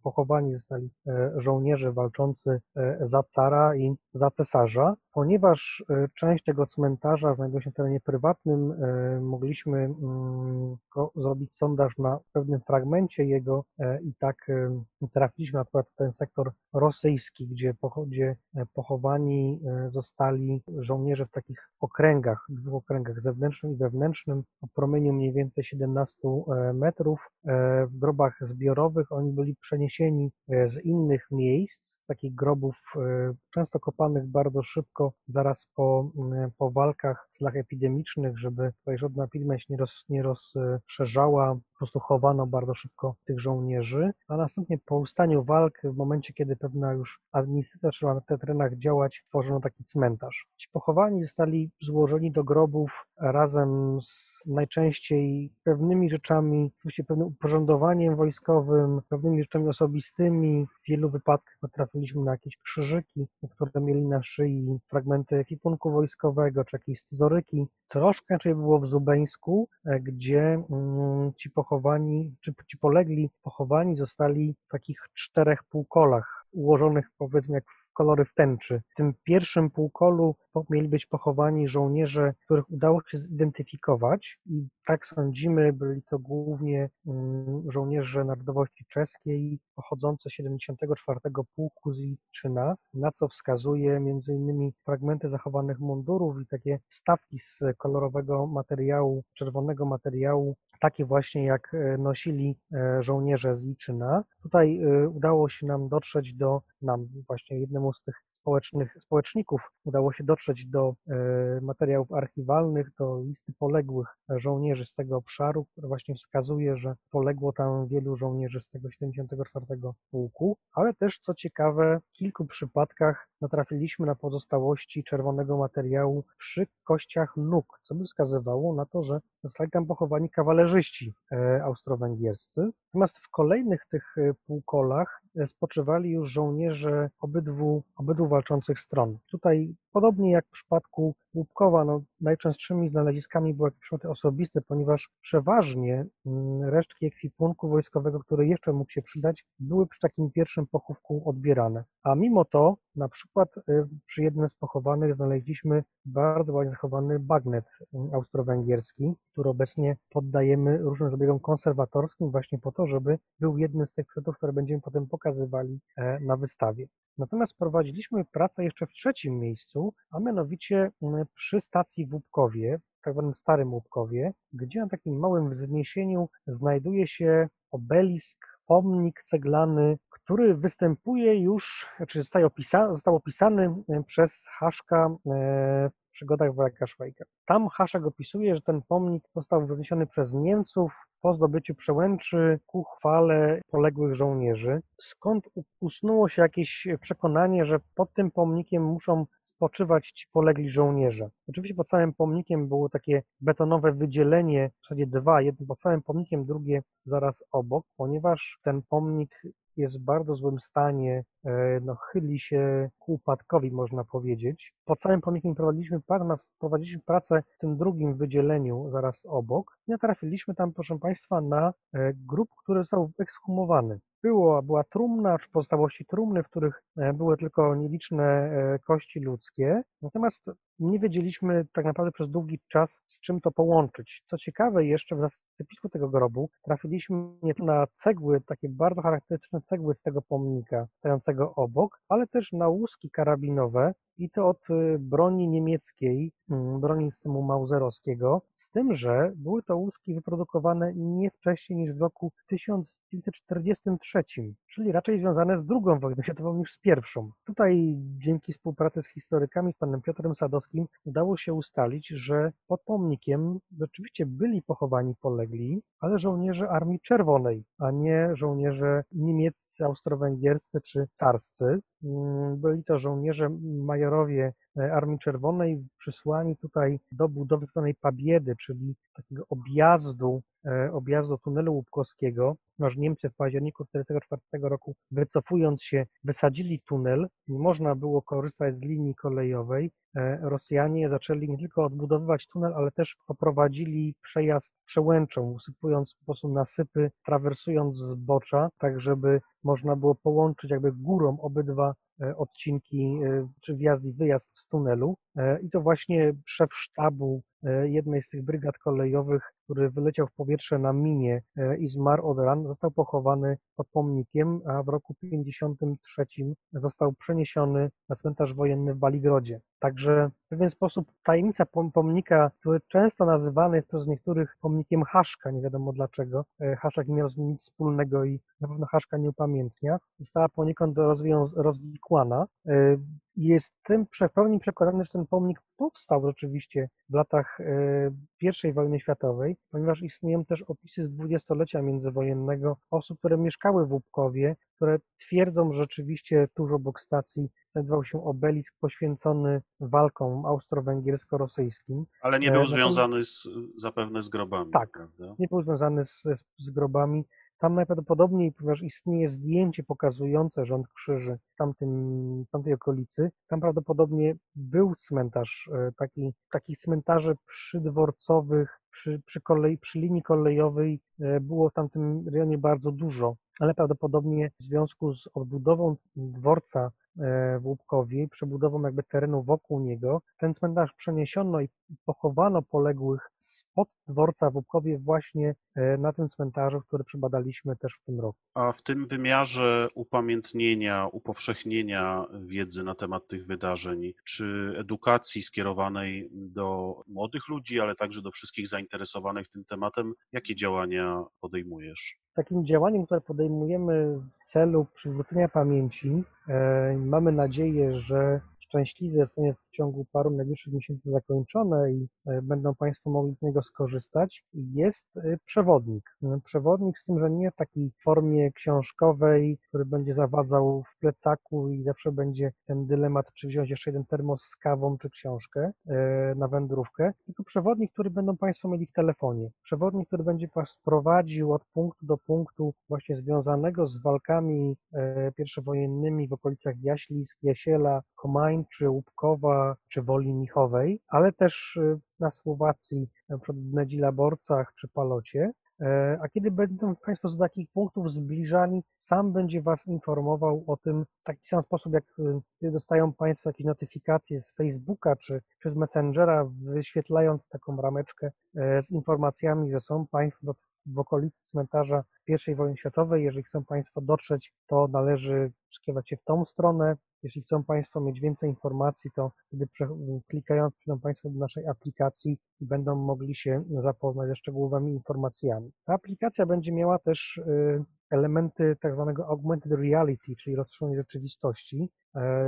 pochowani zostali e, żołnierze walczący e, za cara i za cesarza. Ponieważ e, część tego cmentarza znajduje się w terenie prywatnym, e, mogliśmy mm, zrobić sondaż na pewnym fragmencie jego e, i tak e, trafiliśmy akurat w ten sektor rosyjski, gdzie, pocho- gdzie pochowani zostali żołnierze w takich okręgach, dwóch okręgach zewnętrznym i wewnętrznym, o promieniu mniej więcej 17 e, metrów. W grobach zbiorowych oni byli przeniesieni z innych miejsc, takich grobów często kopanych bardzo szybko, zaraz po, m, po walkach, w celach epidemicznych, żeby tutaj żadna epidemia się nie, roz, nie rozszerzała. Po prostu chowano bardzo szybko tych żołnierzy, a następnie po ustaniu walk, w momencie, kiedy pewna już administracja zaczęła na tych terenach działać, tworzono taki cmentarz. Ci pochowani zostali złożeni do grobów razem z najczęściej pewnymi rzeczami, oczywiście pewnym uporządowaniem wojskowym, pewnymi rzeczami osobistymi. W wielu wypadkach natrafiliśmy na jakieś krzyżyki, które mieli na szyi fragmenty ekwipunku wojskowego, czy jakieś scyzoryki. Troszkę inaczej było w Zubeńsku, e, gdzie mm, ci pochowani, czy ci polegli pochowani zostali w takich czterech półkolach ułożonych powiedzmy jak w kolory w tęczy. W tym pierwszym półkolu mieli być pochowani żołnierze, których udało się zidentyfikować i tak sądzimy, byli to głównie mm, żołnierze narodowości czeskiej pochodzące z 74 Pułku z Liczyna, na co wskazuje m.in. fragmenty zachowanych mundurów i takie stawki z kolorowego materiału, czerwonego materiału, takie właśnie jak e, nosili e, żołnierze z Liczyna. Tutaj e, udało się nam dotrzeć do, nam właśnie jednemu z tych społecznych, społeczników, udało się dotrzeć do e, materiałów archiwalnych, do listy poległych żołnierzy z tego obszaru, która właśnie wskazuje, że poległo tam wielu żołnierzy z tego 74 pułku, ale też co ciekawe, w kilku przypadkach natrafiliśmy na pozostałości czerwonego materiału przy kościach nóg, co by wskazywało na to, że zostali tam pochowani kawalerzyści e, austro-węgierscy. Natomiast w kolejnych tych e, półkolach spoczywali już żołnierze obydwu, obydwu walczących stron. Tutaj, podobnie jak w przypadku Łupkowa, no, najczęstszymi znaleziskami były przedmioty osobiste, ponieważ przeważnie mm, resztki ekwipunku wojskowego, który jeszcze mógł się przydać, były przy takim pierwszym pochówku odbierane. A mimo to, na przykład z- przy jednym z pochowanych znaleźliśmy bardzo ładnie zachowany bagnet mm, austro-węgierski, który obecnie poddajemy różnym zabiegom konserwatorskim właśnie po to, żeby był jednym z tych przedmiotów, które będziemy potem pokazywali e, na wystawie. Natomiast prowadziliśmy pracę jeszcze w trzecim miejscu, a mianowicie mm, przy stacji w Łupkowie, tak zwanym Starym Łupkowie, gdzie na takim małym wzniesieniu znajduje się obelisk, pomnik ceglany, który występuje już, czy opisa, został opisany e, przez Haszka e, przygodach Wojaka Szwajka. Tam Haszek opisuje, że ten pomnik został wzniesiony przez Niemców po zdobyciu przełęczy ku chwale poległych żołnierzy, skąd usnuło się jakieś przekonanie, że pod tym pomnikiem muszą spoczywać ci polegli żołnierze. Oczywiście pod samym pomnikiem było takie betonowe wydzielenie, w zasadzie dwa, jedno pod samym pomnikiem, drugie zaraz obok, ponieważ ten pomnik jest w bardzo złym stanie, e, no, chyli się ku upadkowi, można powiedzieć. Pod całym pomnikiem prowadziliśmy, prowadziliśmy pracę w tym drugim wydzieleniu zaraz obok i natrafiliśmy tam, proszę Państwa, na e, grób, który został ekshumowany. Było, była trumna, czy pozostałości trumny, w których e, były tylko nieliczne kości ludzkie. Natomiast nie wiedzieliśmy tak naprawdę przez długi czas, z czym to połączyć. Co ciekawe, jeszcze w zasypisku tego grobu trafiliśmy na cegły, takie bardzo charakterystyczne cegły z tego pomnika stojącego obok, ale też na łuski karabinowe i to od y, broni niemieckiej, mm, broni systemu mauserowskiego, z tym, że były to łuski wyprodukowane nie wcześniej niż w roku 1943, czyli raczej związane z II wojną światową niż z pierwszą. Tutaj dzięki współpracy z historykami, z panem Piotrem Sadowskim, udało się ustalić, że pod pomnikiem rzeczywiście byli pochowani polegli, ale żołnierze Armii Czerwonej, a nie żołnierze niemieccy, austro-węgierscy czy carscy. Mm, byli to żołnierze majorowie Armii Czerwonej przysłani tutaj do budowy tzw. Pabiedy, czyli takiego objazdu, e, objazdu tunelu łupkowskiego, ponieważ Niemcy w październiku 1944 roku wycofując się wysadzili tunel, nie można było korzystać z linii kolejowej, e, Rosjanie zaczęli nie tylko odbudowywać tunel, ale też poprowadzili przejazd przełęczą, usypując po prostu nasypy, trawersując zbocza, tak żeby można było połączyć jakby górą obydwa e, odcinki, e, czy wjazd i wyjazd z tunelu. I to właśnie szef sztabu jednej z tych brygad kolejowych, który wyleciał w powietrze na minie i zmarł od ran, został pochowany pod pomnikiem, a w roku 1953 został przeniesiony na cmentarz wojenny w Baligrodzie. Także w pewien sposób tajemnica pomnika, który często nazywany jest przez niektórych pomnikiem Haszka, nie wiadomo dlaczego, Haszak nie miał z nim nic wspólnego i na pewno Haszka nie upamiętnia, została poniekąd rozwikłana. Jestem w pełni przekonany, że ten pomnik powstał rzeczywiście w latach I wojny światowej, ponieważ istnieją też opisy z dwudziestolecia międzywojennego osób, które mieszkały w Łupkowie, które twierdzą, że rzeczywiście tuż obok stacji znajdował się obelisk poświęcony walkom austro-węgiersko-rosyjskim. Ale nie był związany z, zapewne z grobami. Tak, prawda? nie był związany z, z grobami. Tam najprawdopodobniej, ponieważ istnieje zdjęcie pokazujące rząd krzyży w, tamtym, w tamtej okolicy, tam prawdopodobnie był cmentarz, taki, takich cmentarzy przydworcowych, przy, przy, kolei, przy linii kolejowej było w tamtym rejonie bardzo dużo, ale prawdopodobnie w związku z odbudową dworca w Łupkowie, przebudową jakby terenu wokół niego, ten cmentarz przeniesiono i pochowano poległych spod dworca w Łupkowie właśnie na tym cmentarzu, który przebadaliśmy też w tym roku. A w tym wymiarze upamiętnienia, upowszechnienia wiedzy na temat tych wydarzeń, czy edukacji skierowanej do młodych ludzi, ale także do wszystkich zainteresowanych tym tematem, jakie działania podejmujesz? Takim działaniem, które podejmujemy celu przywrócenia pamięci, mamy nadzieję, że szczęśliwie zostanie ciągu paru najbliższych miesięcy zakończone i będą Państwo mogli z niego skorzystać, jest przewodnik. Przewodnik z tym, że nie w takiej formie książkowej, który będzie zawadzał w plecaku i zawsze będzie ten dylemat, czy wziąć jeszcze jeden termos z kawą, czy książkę na wędrówkę, tylko przewodnik, który będą Państwo mieli w telefonie. Przewodnik, który będzie Was prowadził od punktu do punktu właśnie związanego z walkami pierwszowojennymi w okolicach Jaślisk, Jasiela, Komań, czy Czy Woli Michowej, ale też na Słowacji, na przykład w Nedzilaborcach czy Palocie. A kiedy będą Państwo z takich punktów zbliżani, sam będzie Was informował o tym w taki sam sposób, jak kiedy dostają Państwo jakieś notyfikacje z Facebooka czy przez Messengera, wyświetlając taką rameczkę z informacjami, że są Państwo w okolicy cmentarza z I wojny światowej. Jeżeli chcą Państwo dotrzeć, to należy skierować się w tą stronę. Jeśli chcą Państwo mieć więcej informacji, to wtedy klikając przyjdą Państwo do naszej aplikacji i będą mogli się zapoznać ze szczegółowymi informacjami. Ta aplikacja będzie miała też elementy tak zwanego augmented reality, czyli rozszerzonej rzeczywistości.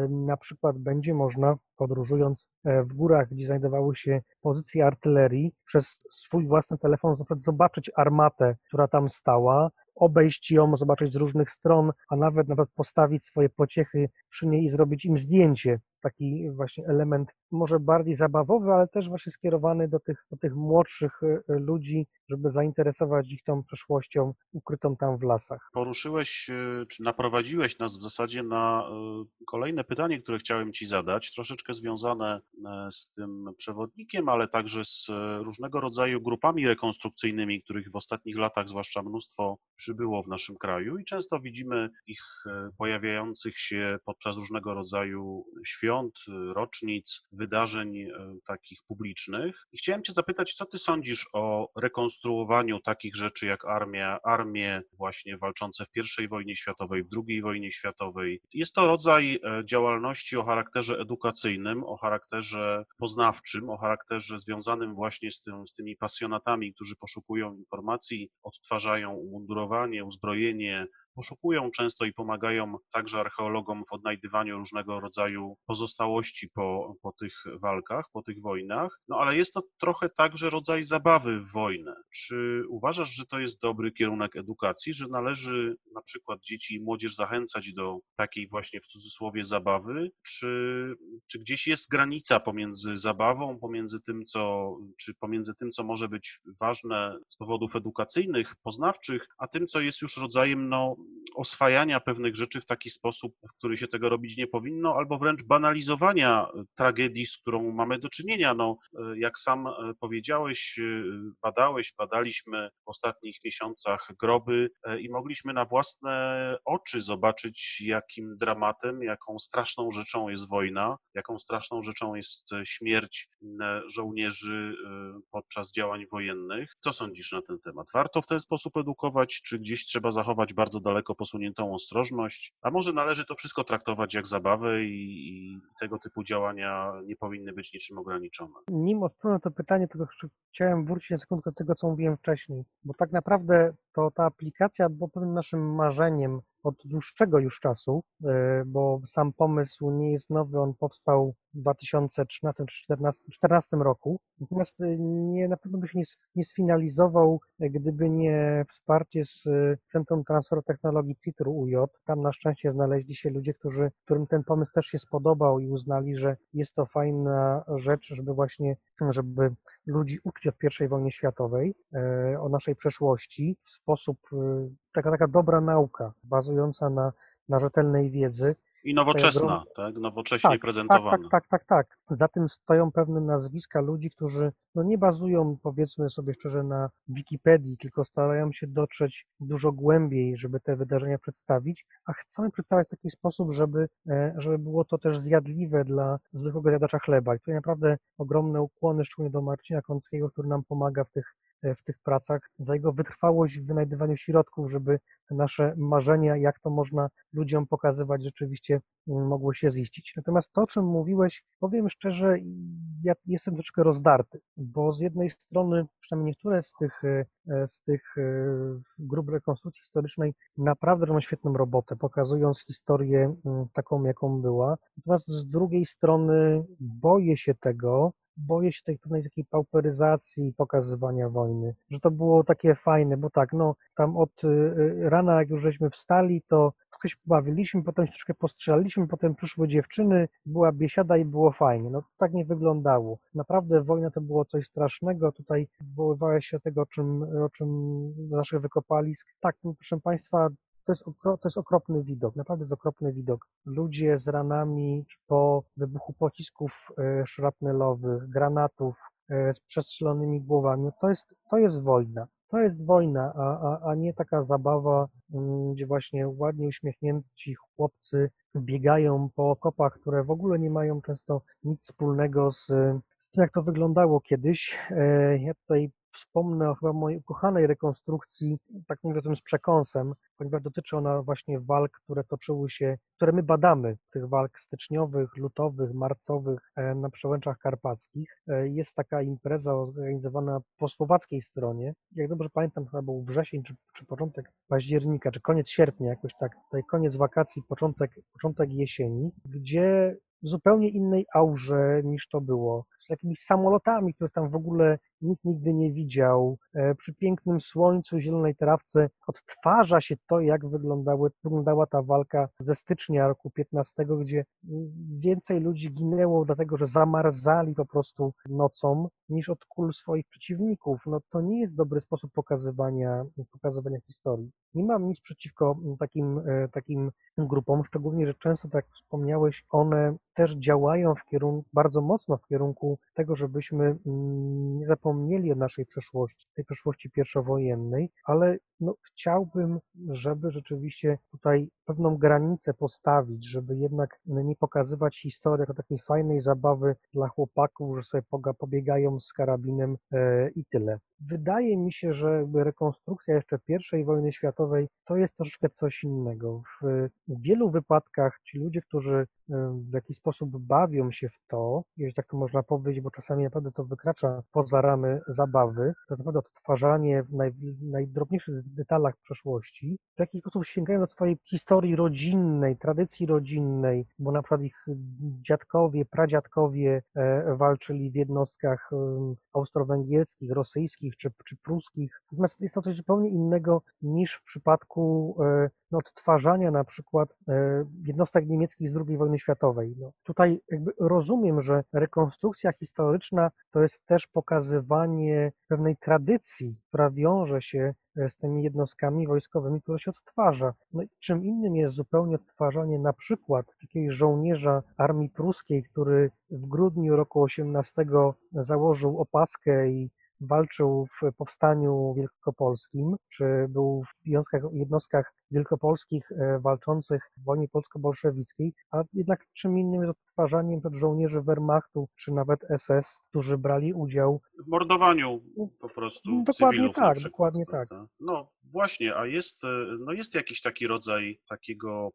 Na przykład będzie można, podróżując w górach, gdzie znajdowały się pozycje artylerii, przez swój własny telefon zobaczyć armatę, która tam stała, obejść ją, zobaczyć z różnych stron, a nawet nawet postawić swoje pociechy przy niej i zrobić im zdjęcie. Taki właśnie element może bardziej zabawowy, ale też właśnie skierowany do tych, do tych młodszych ludzi, żeby zainteresować ich tą przeszłością ukrytą tam w lasach. Poruszyłeś, czy naprowadziłeś nas w zasadzie na kolejne pytanie, które chciałem Ci zadać, troszeczkę związane z tym przewodnikiem, ale także z różnego rodzaju grupami rekonstrukcyjnymi, których w ostatnich latach zwłaszcza mnóstwo przybyło w naszym kraju i często widzimy ich pojawiających się podczas różnego rodzaju świąt, świąt, rocznic, wydarzeń e, takich publicznych. I chciałem Cię zapytać, co Ty sądzisz o rekonstruowaniu takich rzeczy jak armia, armie właśnie walczące w I wojnie światowej, w II wojnie światowej. Jest to rodzaj e, działalności o charakterze edukacyjnym, o charakterze poznawczym, o charakterze związanym właśnie z, tym, z tymi pasjonatami, którzy poszukują informacji, odtwarzają umundurowanie, uzbrojenie, poszukują często i pomagają także archeologom w odnajdywaniu różnego rodzaju pozostałości po, po tych walkach, po tych wojnach. No ale jest to trochę także rodzaj zabawy w wojnę. Czy uważasz, że to jest dobry kierunek edukacji, że należy na przykład dzieci i młodzież zachęcać do takiej właśnie w cudzysłowie zabawy? Czy, czy gdzieś jest granica pomiędzy zabawą, pomiędzy tym, co, czy pomiędzy tym, co może być ważne z powodów edukacyjnych, poznawczych, a tym, co jest już rodzajem no, oswajania pewnych rzeczy w taki sposób, w który się tego robić nie powinno, albo wręcz banalizowania tragedii, z którą mamy do czynienia. No, jak sam powiedziałeś, badałeś, badaliśmy w ostatnich miesiącach groby i mogliśmy na własne oczy zobaczyć, jakim dramatem, jaką straszną rzeczą jest wojna, jaką straszną rzeczą jest śmierć żołnierzy podczas działań wojennych. Co sądzisz na ten temat? Warto w ten sposób edukować, czy gdzieś trzeba zachować bardzo daleko posuniętą ostrożność, a może należy to wszystko traktować jak zabawę i, i tego typu działania nie powinny być niczym ograniczone. Nim odpowiem na to pytanie, to chciałem wrócić na sekundkę do tego, co mówiłem wcześniej, bo tak naprawdę to ta aplikacja była pewnym naszym marzeniem od dłuższego już czasu, e, bo sam pomysł nie jest nowy, on powstał w 2013-2014 roku, natomiast e, nie, na pewno by się nie, nie sfinalizował, e, gdyby nie wsparcie z Centrum Transferu Technologii CITRU UJ. Tam na szczęście znaleźli się ludzie, którzy, którym ten pomysł też się spodobał i uznali, że jest to fajna rzecz, żeby właśnie, żeby ludzi uczyć od I wojny światowej, o naszej przeszłości w sposób, taka, taka dobra nauka, bazująca na, na rzetelnej wiedzy. I nowoczesna, tak? Nowocześnie tak, prezentowana. Tak, tak, tak, tak, tak. Za tym stoją pewne nazwiska ludzi, którzy no nie bazują, powiedzmy sobie szczerze, na Wikipedii, tylko starają się dotrzeć dużo głębiej, żeby te wydarzenia przedstawić, a chcą przedstawiać w taki sposób, żeby, żeby było to też zjadliwe dla zwykłego jadacza chleba. I tutaj naprawdę ogromne ukłony, szczególnie do Marcina Kąckiego, który nam pomaga w tych w tych pracach, za jego wytrwałość w wynajdywaniu środków, żeby te nasze marzenia, jak to można ludziom pokazywać, rzeczywiście mogło się ziścić. Natomiast to, o czym mówiłeś, powiem szczerze, ja jestem troszkę rozdarty, bo z jednej strony, przynajmniej niektóre z tych, z tych grup rekonstrukcji historycznej naprawdę robią świetną robotę, pokazując historię taką, jaką była. Natomiast z drugiej strony boję się tego, boję się tej pewnej takiej pauperyzacji pokazywania wojny, że to było takie fajne, bo tak, no tam od y, y, rana, jak już żeśmy wstali, to trochę się pobawiliśmy, potem się troszkę postrzelaliśmy, potem przyszły dziewczyny, była biesiada i było fajnie. No tak nie wyglądało. Naprawdę wojna to było coś strasznego, tutaj odwoływałeś się tego, o czym, o czym naszych wykopalisk. Tak, proszę Państwa, to jest, okro, to jest okropny widok, naprawdę jest okropny widok. Ludzie z ranami po wybuchu pocisków e, szrapnelowych, granatów, e, z przestrzelonymi głowami. To jest, to jest wojna. To jest wojna, a, a, a nie taka zabawa, mm, gdzie właśnie ładnie uśmiechnięci chłopcy biegają po okopach, które w ogóle nie mają często nic wspólnego z, z tym, jak to wyglądało kiedyś. E, ja tutaj wspomnę o chyba mojej ukochanej rekonstrukcji, tak mówię tym z przekąsem, ponieważ dotyczy ona właśnie walk, które toczyły się, które my badamy, tych walk styczniowych, lutowych, marcowych e, na przełęczach karpackich. E, jest taka impreza organizowana po słowackiej stronie. Jak dobrze pamiętam, chyba był wrzesień, czy, czy początek października, czy koniec sierpnia, jakoś tak, tutaj koniec wakacji, początek, początek jesieni, gdzie w zupełnie innej aurze niż to było. Z jakimiś samolotami, których tam w ogóle nikt nigdy nie widział. E, przy pięknym słońcu, zielonej trawce odtwarza się to, jak wyglądały, wyglądała ta walka ze stycznia roku 15, gdzie więcej ludzi ginęło dlatego, że zamarzali po prostu nocą, niż od kul swoich przeciwników. No to nie jest dobry sposób pokazywania, pokazywania historii. Nie mam nic przeciwko takim, e, takim grupom, szczególnie, że często, tak jak wspomniałeś, one też działają w kierunku, bardzo mocno w kierunku tego, żebyśmy mm, nie zapomnieli o naszej przeszłości, tej przeszłości pierwszowojennej, ale no, chciałbym, żeby rzeczywiście tutaj pewną granicę postawić, żeby jednak nie pokazywać historii jako takiej fajnej zabawy dla chłopaków, że sobie pobiegają z karabinem e, i tyle. Wydaje mi się, że rekonstrukcja jeszcze I wojny światowej to jest troszeczkę coś innego. W wielu wypadkach ci ludzie, którzy w jakiś sposób bawią się w to, jeżeli tak to można powiedzieć, bo czasami naprawdę to wykracza poza ramy zabawy, to naprawdę odtwarzanie w, naj, najdrobniejszych detalach przeszłości, w jakiś sposób sięgają do swojej historii rodzinnej, tradycji rodzinnej, bo na przykład ich dziadkowie, pradziadkowie e, walczyli w jednostkach austro-węgierskich, rosyjskich czy, czy pruskich. Natomiast jest to coś zupełnie innego niż w przypadku e, odtwarzania na przykład e, jednostek niemieckich z II wojny światowej. No, tutaj jakby rozumiem, że rekonstrukcja historyczna to jest też pokazywanie pewnej tradycji, która wiąże się e, z tymi jednostkami wojskowymi, które się odtwarza. No, czym innym jest zupełnie odtwarzanie na przykład jakiegoś żołnierza armii pruskiej, który w grudniu roku 18 założył opaskę i walczył w powstaniu wielkopolskim, czy był w jednostkach wielkopolskich e, walczących w wojnie polsko-bolszewickiej, a jednak czym innym jest odtwarzaniem żołnierzy Wehrmachtu, czy nawet SS, którzy brali udział w mordowaniu po prostu no, dokładnie cywilów tak, przykład, dokładnie tak. No właśnie, a jest, e, no jest jakiś taki rodzaj takiego,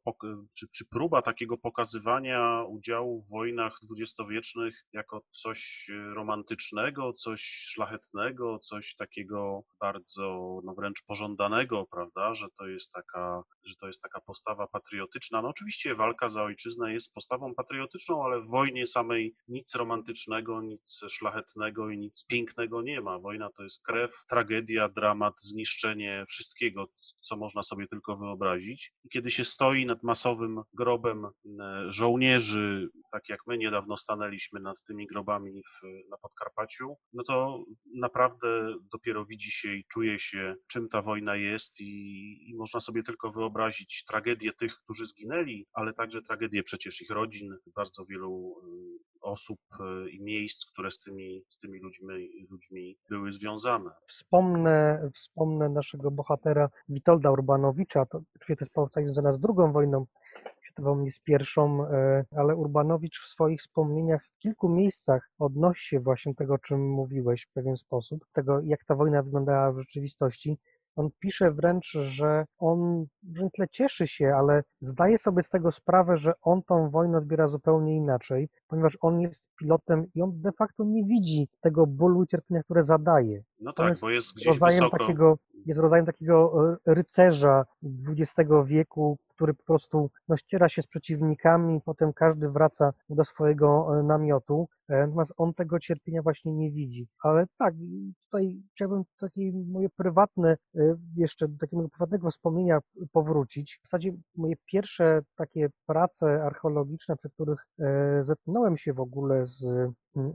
czy, czy próba takiego pokazywania udziału w wojnach dwudziestowiecznych jako coś e, romantycznego, coś szlachetnego, coś takiego bardzo, no wręcz pożądanego, prawda, że to jest taka że to jest taka postawa patriotyczna. No oczywiście walka za ojczyznę jest postawą patriotyczną, ale w wojnie samej nic romantycznego, nic szlachetnego i nic pięknego nie ma. Wojna to jest krew, tragedia, dramat, zniszczenie wszystkiego, co można sobie tylko wyobrazić. I kiedy się stoi nad masowym grobem e, żołnierzy, tak jak my niedawno stanęliśmy nad tymi grobami w, na Podkarpaciu, no to naprawdę dopiero widzi się i czuje się, czym ta wojna jest i, i można sobie tylko tylko wyobrazić tragedię tych, którzy zginęli, ale także tragedię przecież ich rodzin, bardzo wielu y, osób y, i miejsc, które z tymi, z tymi ludźmi, ludźmi były związane. Wspomnę, wspomnę naszego bohatera Witolda Urbanowicza, to to jest związana z drugą wojną światową niż pierwszą, e, ale Urbanowicz w swoich wspomnieniach w kilku miejscach odnosi się właśnie tego, o czym mówiłeś w pewien sposób, tego jak ta wojna wyglądała w rzeczywistości on pisze wręcz, że on wręcz cieszy się, ale zdaje sobie z tego sprawę, że on tą wojnę odbiera zupełnie inaczej, ponieważ on jest pilotem i on de facto nie widzi tego bólu i cierpienia, które zadaje. No tak, jest bo jest gdzieś wysoko. Takiego, jest rodzajem takiego e, rycerza XX wieku, który po prostu no, ściera się z przeciwnikami, potem każdy wraca do swojego e, namiotu, e, natomiast on tego cierpienia właśnie nie widzi. Ale tak, tutaj chciałbym takie moje prywatne, jeszcze do takiego prywatnego wspomnienia powrócić. W zasadzie moje pierwsze takie prace archeologiczne, przy których zetknąłem się w ogóle z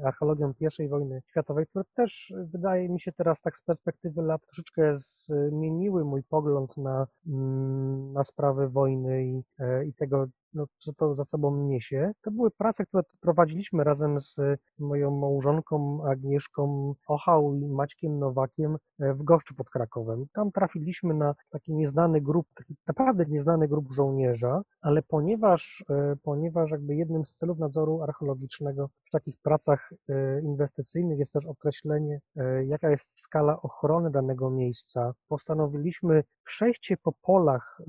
archeologią I wojny światowej, które też wydaje mi się teraz tak z perspektywy lat troszeczkę zmieniły mój pogląd na, mm, na sprawy wojny i, e, i tego, no, co to za sobą niesie. To były prace, które prowadziliśmy razem z moją małżonką Agnieszką Ochał i Maćkiem Nowakiem e, w Goszczu pod Krakowem. Tam trafiliśmy na taki nieznany grup, taki naprawdę nieznany grup żołnierza, ale ponieważ, e, ponieważ jakby jednym z celów nadzoru archeologicznego w takich pracach e, inwestycyjnych jest też określenie, jaka jest skala ochrony danego miejsca, postanowiliśmy przejście po polach,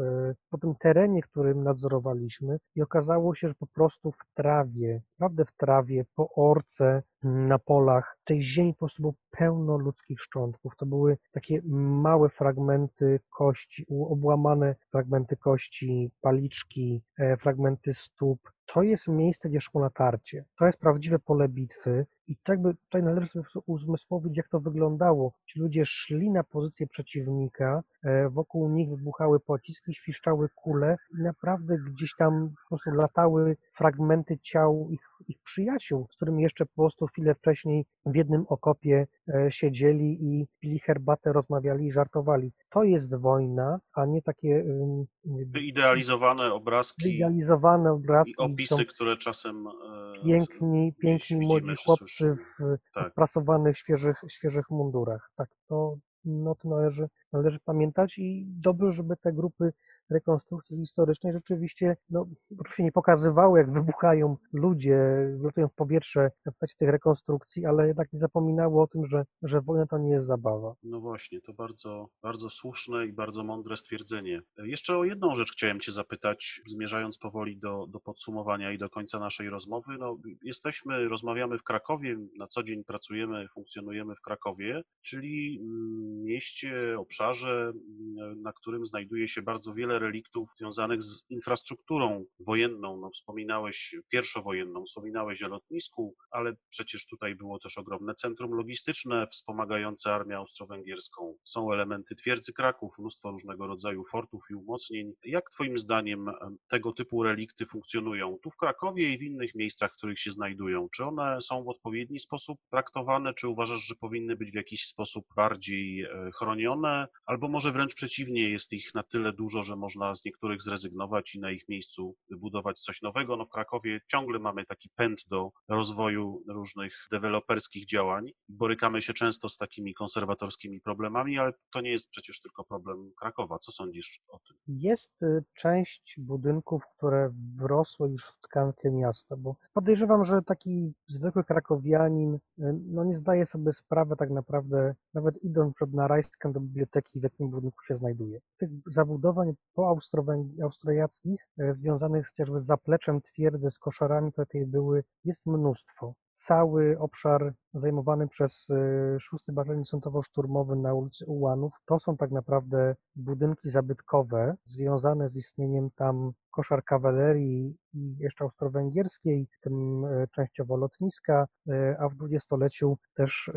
po tym terenie, którym nadzorowaliśmy, i okazało się, że po prostu w trawie, naprawdę w trawie, po orce, na polach, tej ziemi po prostu było pełno ludzkich szczątków. To były takie małe fragmenty kości, obłamane fragmenty kości, paliczki, e, fragmenty stóp. To jest miejsce, gdzie szło natarcie. To jest prawdziwe pole bitwy i tak by tutaj należy sobie uzmysłowić, jak to wyglądało. Ci ludzie szli na pozycję przeciwnika, e, wokół nich wybuchały pociski, świszczały kule i naprawdę gdzieś tam po prostu latały fragmenty ciał ich ich przyjaciół, z którymi jeszcze po prostu chwilę wcześniej w jednym okopie e, siedzieli i pili herbatę, rozmawiali i żartowali. To jest wojna, a nie takie ym, Wyidealizowane obrazki wyidealizowane obrazki. i opisy, które czasem e, piękni, piękni młodzi chłopcy w Tak. prasowanych, świeżych, świeżych mundurach. Tak, to, no, to należy, należy pamiętać i dobrze, żeby te grupy rekonstrukcji historycznej rzeczywiście, no, oczywiście nie pokazywały, jak wybuchają ludzie, wylatują w powietrze w trakcie tych rekonstrukcji, ale jednak nie zapominały o tym, że, że wojna to nie jest zabawa. No właśnie, to bardzo, bardzo słuszne i bardzo mądre stwierdzenie. E, Jeszcze o jedną rzecz chciałem Cię zapytać, zmierzając powoli do, do podsumowania i do końca naszej rozmowy. No, jesteśmy, rozmawiamy w Krakowie, na co dzień pracujemy, funkcjonujemy w Krakowie, czyli mm, mieście, obszarze, mm, na którym znajduje się bardzo wiele reliktów związanych z infrastrukturą wojenną. No, wspominałeś pierwszowojenną, wspominałeś o lotnisku, ale przecież tutaj było też ogromne centrum logistyczne wspomagające armię austro-węgierską. Są elementy twierdzy Kraków, mnóstwo różnego rodzaju fortów i umocnień. Jak Twoim zdaniem em, tego typu relikty funkcjonują tu w Krakowie i w innych miejscach, w których się znajdują? Czy one są w odpowiedni sposób traktowane, czy uważasz, że powinny być w jakiś sposób bardziej e, chronione, albo może wręcz przeciwnie, jest ich na tyle dużo, że można z niektórych zrezygnować i na ich miejscu wybudować coś nowego? No w Krakowie ciągle mamy taki pęd do rozwoju różnych deweloperskich działań. Borykamy się często z takimi konserwatorskimi problemami, ale to nie jest przecież tylko problem Krakowa. Co sądzisz o tym? Jest y, część budynków, które wrosły już w tkankę miasta, bo podejrzewam, że taki zwykły krakowianin y, no nie zdaje sobie sprawy tak naprawdę, nawet idąc przed Narajskiem do biblioteki, w jakim budynku się znajduje. Tych zabudowań po Austro-Węg- austriackich, y, związanych chociażby z zapleczem twierdzy, z koszarami, które tutaj były, jest mnóstwo. Cały obszar zajmowany przez y, 6 Batalion Sątowo-Szturmowy na ulicy Ułanów, to są tak naprawdę budynki zabytkowe związane z istnieniem tam koszar kawalerii i jeszcze austro-węgierskiej, w tym e, częściowo lotniska, e, a w dwudziestoleciu też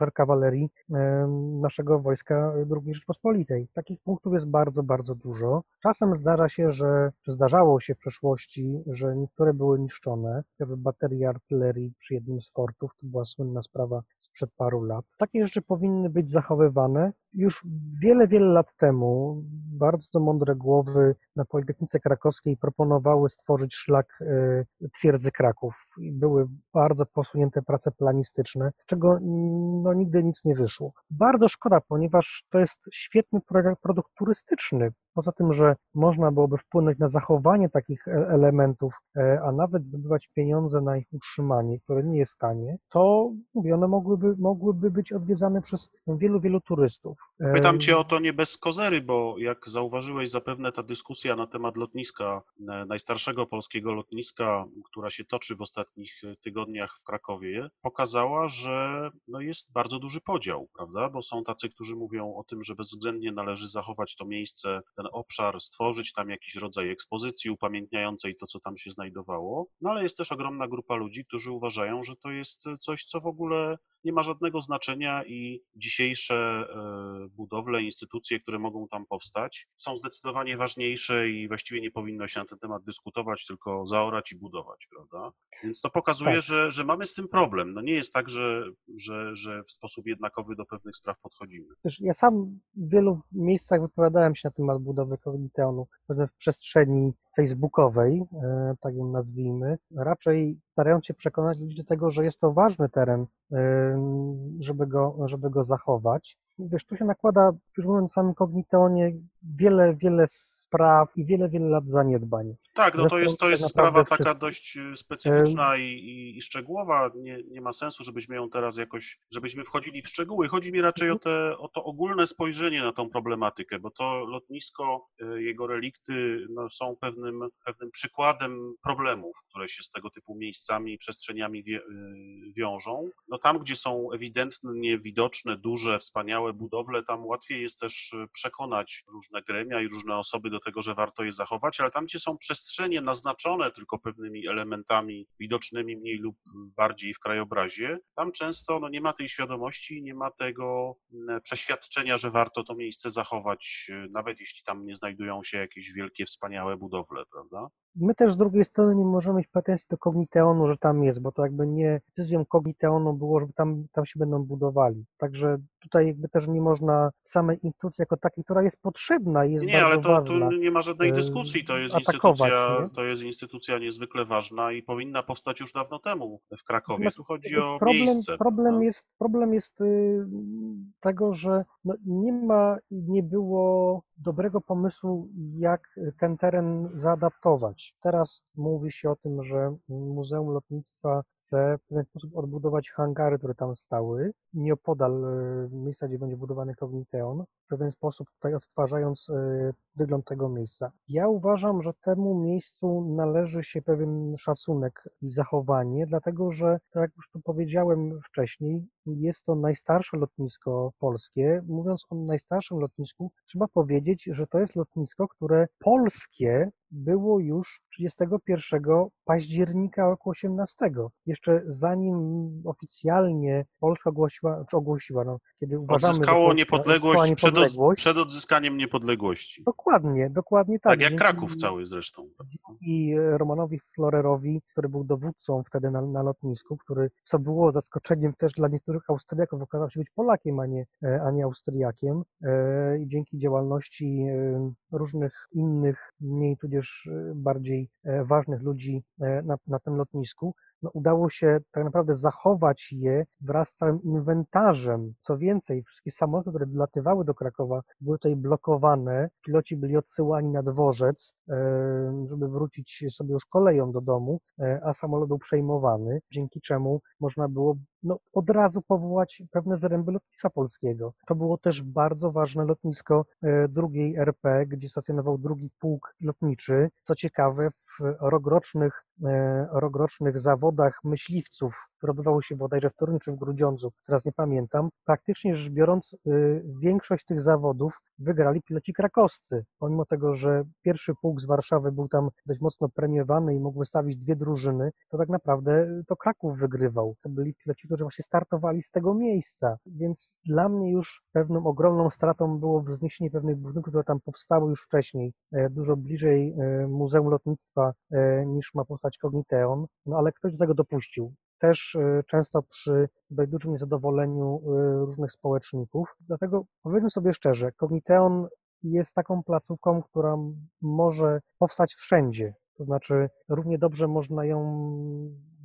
e, kawalerii e, naszego wojska II Rzeczpospolitej. Takich punktów jest bardzo, bardzo dużo. Czasem zdarza się, że, zdarzało się w przeszłości, że niektóre były niszczone, chociażby baterie artylerii przy jednym z fortów, to była słynna sprawa sprzed paru lat. Takie rzeczy powinny być zachowywane. Już wiele, wiele lat temu bardzo mądre głowy na Politechnice Krakowskiej proponowały stworzyć szlak e, twierdzy Kraków. I były bardzo posunięte prace planistyczne, z czego no, nigdy nic nie wyszło. Bardzo szkoda, ponieważ to jest świetny pro- produkt turystyczny. Poza tym, że można byłoby wpłynąć na zachowanie takich e- elementów, e, a nawet zdobywać pieniądze na ich utrzymanie, które nie jest tanie, to mówię, one mogłyby, mogłyby być odwiedzane przez wielu, wielu turystów. E, Pytam Cię o to nie bez kozery, bo jak zauważyłeś, zapewne ta dyskusja na temat lotniska, najstarszego polskiego lotniska, która się toczy w ostatnich tygodniach w Krakowie, pokazała, że no jest bardzo duży podział, prawda? Bo są tacy, którzy mówią o tym, że bezwzględnie należy zachować to miejsce, ten obszar, stworzyć tam jakiś rodzaj ekspozycji upamiętniającej to, co tam się znajdowało. No ale jest też ogromna grupa ludzi, którzy uważają, że to jest coś, co w ogóle nie ma żadnego znaczenia i dzisiejsze e, budowle, instytucje, które mogą tam powstać, są zdecydowanie ważniejsze i właściwie nie powinno się na ten temat dyskutować, tylko zaorać i budować, prawda? Więc to pokazuje, Tak. że, że mamy z tym problem. No nie jest tak, że, że, że w sposób jednakowy do pewnych spraw podchodzimy. Ja sam w wielu miejscach wypowiadałem się na temat budowy Kogniteonu, pewnie w przestrzeni facebookowej, e, tak ją nazwijmy. Raczej starają się przekonać ludzi do tego, że jest to ważny teren, e, żeby go, żeby go zachować. Wiesz, tu się nakłada, już mówiąc o samym Kogniteonie, wiele, wiele spraw i wiele, wiele lat zaniedbań. Tak, no to jest, to jest sprawa taka wszyscy- dość e, specyficzna i, i, i szczegółowa. Nie, nie ma sensu, żebyśmy ją teraz jakoś, żebyśmy wchodzili w szczegóły. Chodzi mi raczej o, te, o to ogólne spojrzenie na tą problematykę, bo to lotnisko, e, jego relikty no, są pewnym, pewnym przykładem problemów, które się z tego typu miejscami i przestrzeniami e, wiążą. No tam, gdzie są ewidentnie widoczne, duże, wspaniałe budowle, tam łatwiej jest też e, przekonać różne gremia i różne osoby do tego, że warto je zachować, ale tam, gdzie są przestrzenie naznaczone tylko pewnymi elementami widocznymi mniej lub bardziej w krajobrazie, tam często no, nie ma tej świadomości, nie ma tego mm, przeświadczenia, że warto to miejsce zachować, e, nawet jeśli tam nie znajdują się jakieś wielkie, wspaniałe budowle, prawda? My też z drugiej strony nie możemy mieć pretensji do Cogniteonu, że tam jest, bo to jakby nie decyzją Cogniteonu było, żeby tam, tam się będą budowali. Także tutaj jakby też nie można samej instytucji jako takiej, która jest potrzebna, jest Nie, bardzo ale to, ważna. tu nie ma żadnej dyskusji. To jest, instytucja, nie? to jest instytucja niezwykle ważna i powinna powstać już dawno temu w Krakowie. Tu chodzi o problem, miejsce. Problem prawda? jest, problem jest y, tego, że no nie ma i nie było dobrego pomysłu, jak ten teren zaadaptować. Teraz mówi się o tym, że Muzeum Lotnictwa chce w pewien sposób odbudować hangary, które tam stały, nieopodal y, miejsca, gdzie będzie budowany Cogniteon, w pewien sposób tutaj odtwarzając y, wygląd tego miejsca. Ja uważam, że temu miejscu należy się pewien szacunek i zachowanie, dlatego że, tak jak już tu powiedziałem wcześniej, jest to najstarsze lotnisko polskie. Mówiąc o najstarszym lotnisku, trzeba powiedzieć, że to jest lotnisko, które polskie było już 31 października roku 18. Jeszcze zanim oficjalnie Polska ogłosiła, czy ogłosiła, no, kiedy uważamy, Odzyskało Polska niepodległość, przed, od, niepodległość. przed odzyskaniem niepodległości. Dokładnie, dokładnie tak. Tak jak Dzięki- Kraków cały zresztą. i Romanowi Florerowi, który był dowódcą wtedy na, na lotnisku, który, co było zaskoczeniem też dla niektórych Austriaków, okazał się być Polakiem, a nie, e, a nie Austriakiem. E, I dzięki działalności e, różnych innych, mniej tudzież e, bardziej e, ważnych ludzi e, na, na tym lotnisku, no, udało się tak naprawdę zachować je wraz z całym inwentarzem. Co więcej, wszystkie samoloty, które dolatywały do Krakowa, były tutaj blokowane. Piloci byli odsyłani na dworzec, e, żeby wrócić sobie już koleją do domu, a samolot był przejmowany, dzięki czemu można było no, od razu powołać pewne zręby lotnictwa polskiego. To było też bardzo ważne lotnisko e, drugiej RP, gdzie stacjonował drugi pułk lotniczy. Co ciekawe, w rokrocznych, e, rokrocznych zawodach myśliwców, które odbywały się bodajże w Toruniu czy w Grudziądzu, teraz nie pamiętam, praktycznie rzecz biorąc, e, większość tych zawodów wygrali piloci krakowscy. Pomimo tego, że pierwszy pułk z Warszawy był tam dość mocno premiowany i mógł wystawić dwie drużyny, to tak naprawdę to Kraków wygrywał. To byli piloci, którzy właśnie startowali z tego miejsca. Więc dla mnie już pewną ogromną stratą było wzniesienie pewnych budynków, które tam powstały już wcześniej, e, dużo bliżej e, Muzeum Lotnictwa e, niż ma powstać Cogniteon, no ale ktoś do tego dopuścił. Też e, często przy dość dużym niezadowoleniu e, różnych społeczników. Dlatego powiedzmy sobie szczerze, Cogniteon jest taką placówką, która może powstać wszędzie. To znaczy, równie dobrze można ją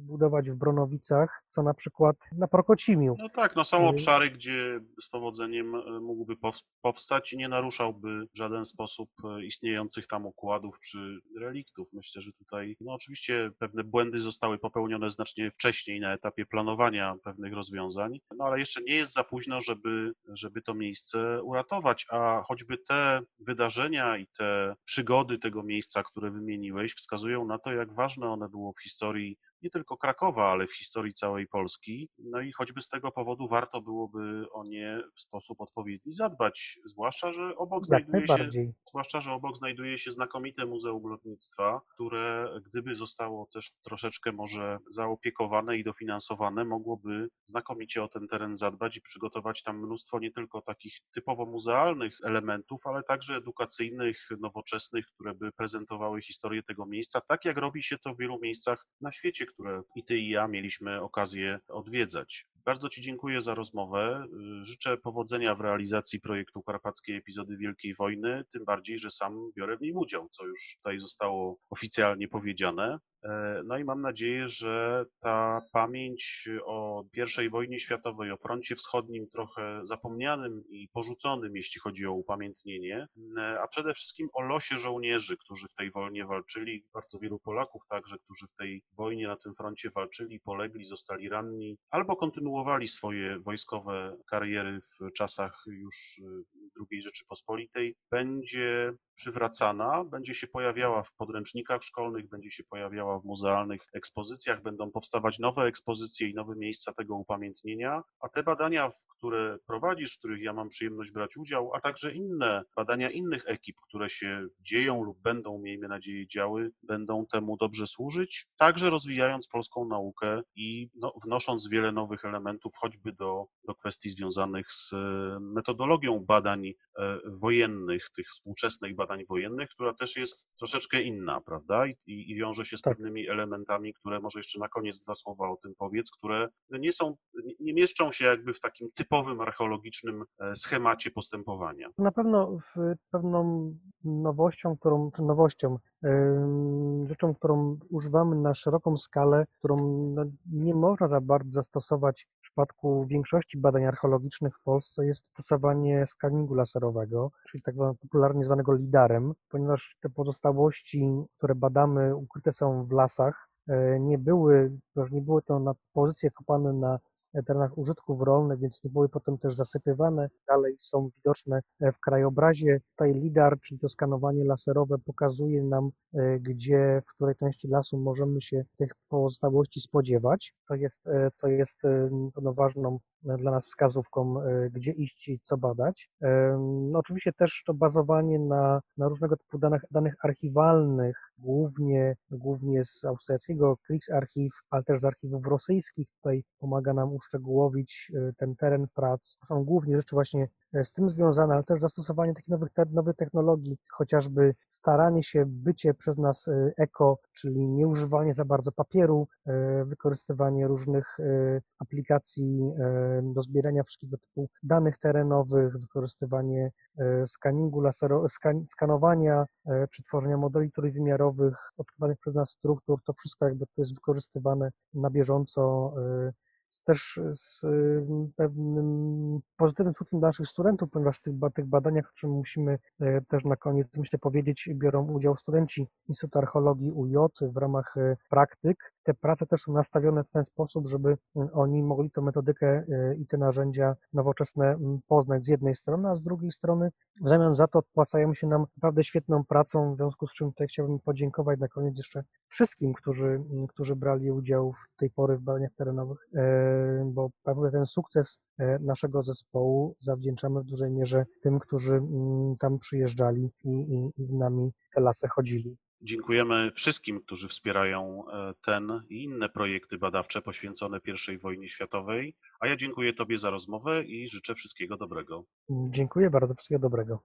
zbudować w Bronowicach, co na przykład na Prokocimiu. No tak, no są Y- obszary, gdzie z powodzeniem e, mógłby pow- powstać i nie naruszałby w żaden sposób e, istniejących tam układów czy reliktów. Myślę, że tutaj, no oczywiście pewne błędy zostały popełnione znacznie wcześniej na etapie planowania pewnych rozwiązań, no ale jeszcze nie jest za późno, żeby, żeby to miejsce uratować, a choćby te wydarzenia i te przygody tego miejsca, które wymieniłeś, wskazują na to, jak ważne one było w historii nie tylko Krakowa, ale w historii całej Polski. No i choćby z tego powodu warto byłoby o nie w sposób odpowiedni zadbać, zwłaszcza, że obok Jak znajduje się. Zwłaszcza, że obok znajduje się znakomite Muzeum Lotnictwa, które gdyby zostało też troszeczkę może zaopiekowane i dofinansowane, mogłoby znakomicie o ten teren zadbać i przygotować tam mnóstwo nie tylko takich typowo muzealnych elementów, ale także edukacyjnych, nowoczesnych, które by prezentowały historię tego miejsca, tak jak robi się to w wielu miejscach na świecie, które i ty i ja mieliśmy okazję odwiedzać. Bardzo Ci dziękuję za rozmowę. Y, Życzę powodzenia w realizacji projektu Karpackiej Epizody Wielkiej Wojny, tym bardziej, że sam biorę w nim udział, co już tutaj zostało oficjalnie powiedziane. E, No i mam nadzieję, że ta pamięć o I wojnie światowej, o froncie wschodnim, trochę zapomnianym i porzuconym, jeśli chodzi o upamiętnienie, e, a przede wszystkim o losie żołnierzy, którzy w tej wojnie walczyli, bardzo wielu Polaków także, którzy w tej wojnie na tym froncie walczyli, polegli, zostali ranni, albo kontynuowali swoje wojskowe kariery w czasach już y, II Rzeczypospolitej, będzie przywracana, będzie się pojawiała w podręcznikach szkolnych, będzie się pojawiała w muzealnych ekspozycjach, będą powstawać nowe ekspozycje i nowe miejsca tego upamiętnienia, a te badania, w które prowadzisz, w których ja mam przyjemność brać udział, a także inne badania innych ekip, które się dzieją lub będą, miejmy nadzieję, działy, będą temu dobrze służyć, także rozwijając polską naukę i no, wnosząc wiele nowych elementów, choćby do, do kwestii związanych z metodologią badań badań e, wojennych, tych współczesnych badań wojennych, która też jest troszeczkę inna, prawda? I, i wiąże się z Tak. pewnymi elementami, które może jeszcze na koniec dwa słowa o tym powiedz, które nie są, nie- mieszczą się jakby w takim typowym archeologicznym e, schemacie postępowania. Na pewno pewną nowością, którą, czy nowością, rzeczą, którą używamy na szeroką skalę, którą no, nie można za bardzo zastosować w przypadku większości badań archeologicznych w Polsce, jest stosowanie skaningu laserowego, czyli tak popularnie zwanego lidarem, ponieważ te pozostałości, które badamy, ukryte są w lasach, e, nie były, ponieważ nie były to na pozycje kopane na terenach użytków rolnych, więc nie były potem też zasypywane. Dalej są widoczne e, w krajobrazie. Tutaj LIDAR, czyli to skanowanie laserowe, pokazuje nam, e, gdzie, w której części lasu możemy się tych pozostałości spodziewać, co jest, e, co jest no, ważną dla nas wskazówką, e, gdzie iść i co badać. No, oczywiście też to bazowanie na, na różnego typu danych, danych archiwalnych, głównie, głównie z austriackiego Kriegsarchiv, ale też z archiwów rosyjskich. Tutaj pomaga nam uszczegółowić e, ten teren prac. Są głównie rzeczy właśnie e, z tym związane, ale też zastosowanie takich nowych, nowych technologii, chociażby staranie się bycie przez nas eko, czyli nieużywanie za bardzo papieru, wykorzystywanie różnych aplikacji do zbierania wszystkiego typu danych terenowych, wykorzystywanie e, skaningu lasero, skan, skanowania, e, czy tworzenia modeli trójwymiarowych, odkrywanych przez nas struktur, to wszystko jakby to jest wykorzystywane na bieżąco e, z, też z pewnym pozytywnym skutkiem dla naszych studentów, ponieważ w tych, tych badaniach, o czym musimy też na koniec myślę powiedzieć, biorą udział studenci Instytutu Archeologii UJ w ramach praktyk. Te prace też są nastawione w ten sposób, żeby mm, oni mogli tę metodykę e, i te narzędzia nowoczesne mm, poznać z jednej strony, a z drugiej strony w zamian za to odpłacają się nam naprawdę świetną pracą, w związku z czym tutaj chciałbym podziękować na koniec jeszcze wszystkim, którzy, m, którzy brali udział w tej pory w badaniach terenowych, e, bo prawie ten sukces e, naszego zespołu zawdzięczamy w dużej mierze tym, którzy mm, tam przyjeżdżali i, i, i z nami te lasy chodzili. Dziękujemy wszystkim, którzy wspierają e, ten i inne projekty badawcze poświęcone I wojnie światowej, a ja dziękuję Tobie za rozmowę i życzę wszystkiego dobrego. Dziękuję bardzo, wszystkiego dobrego.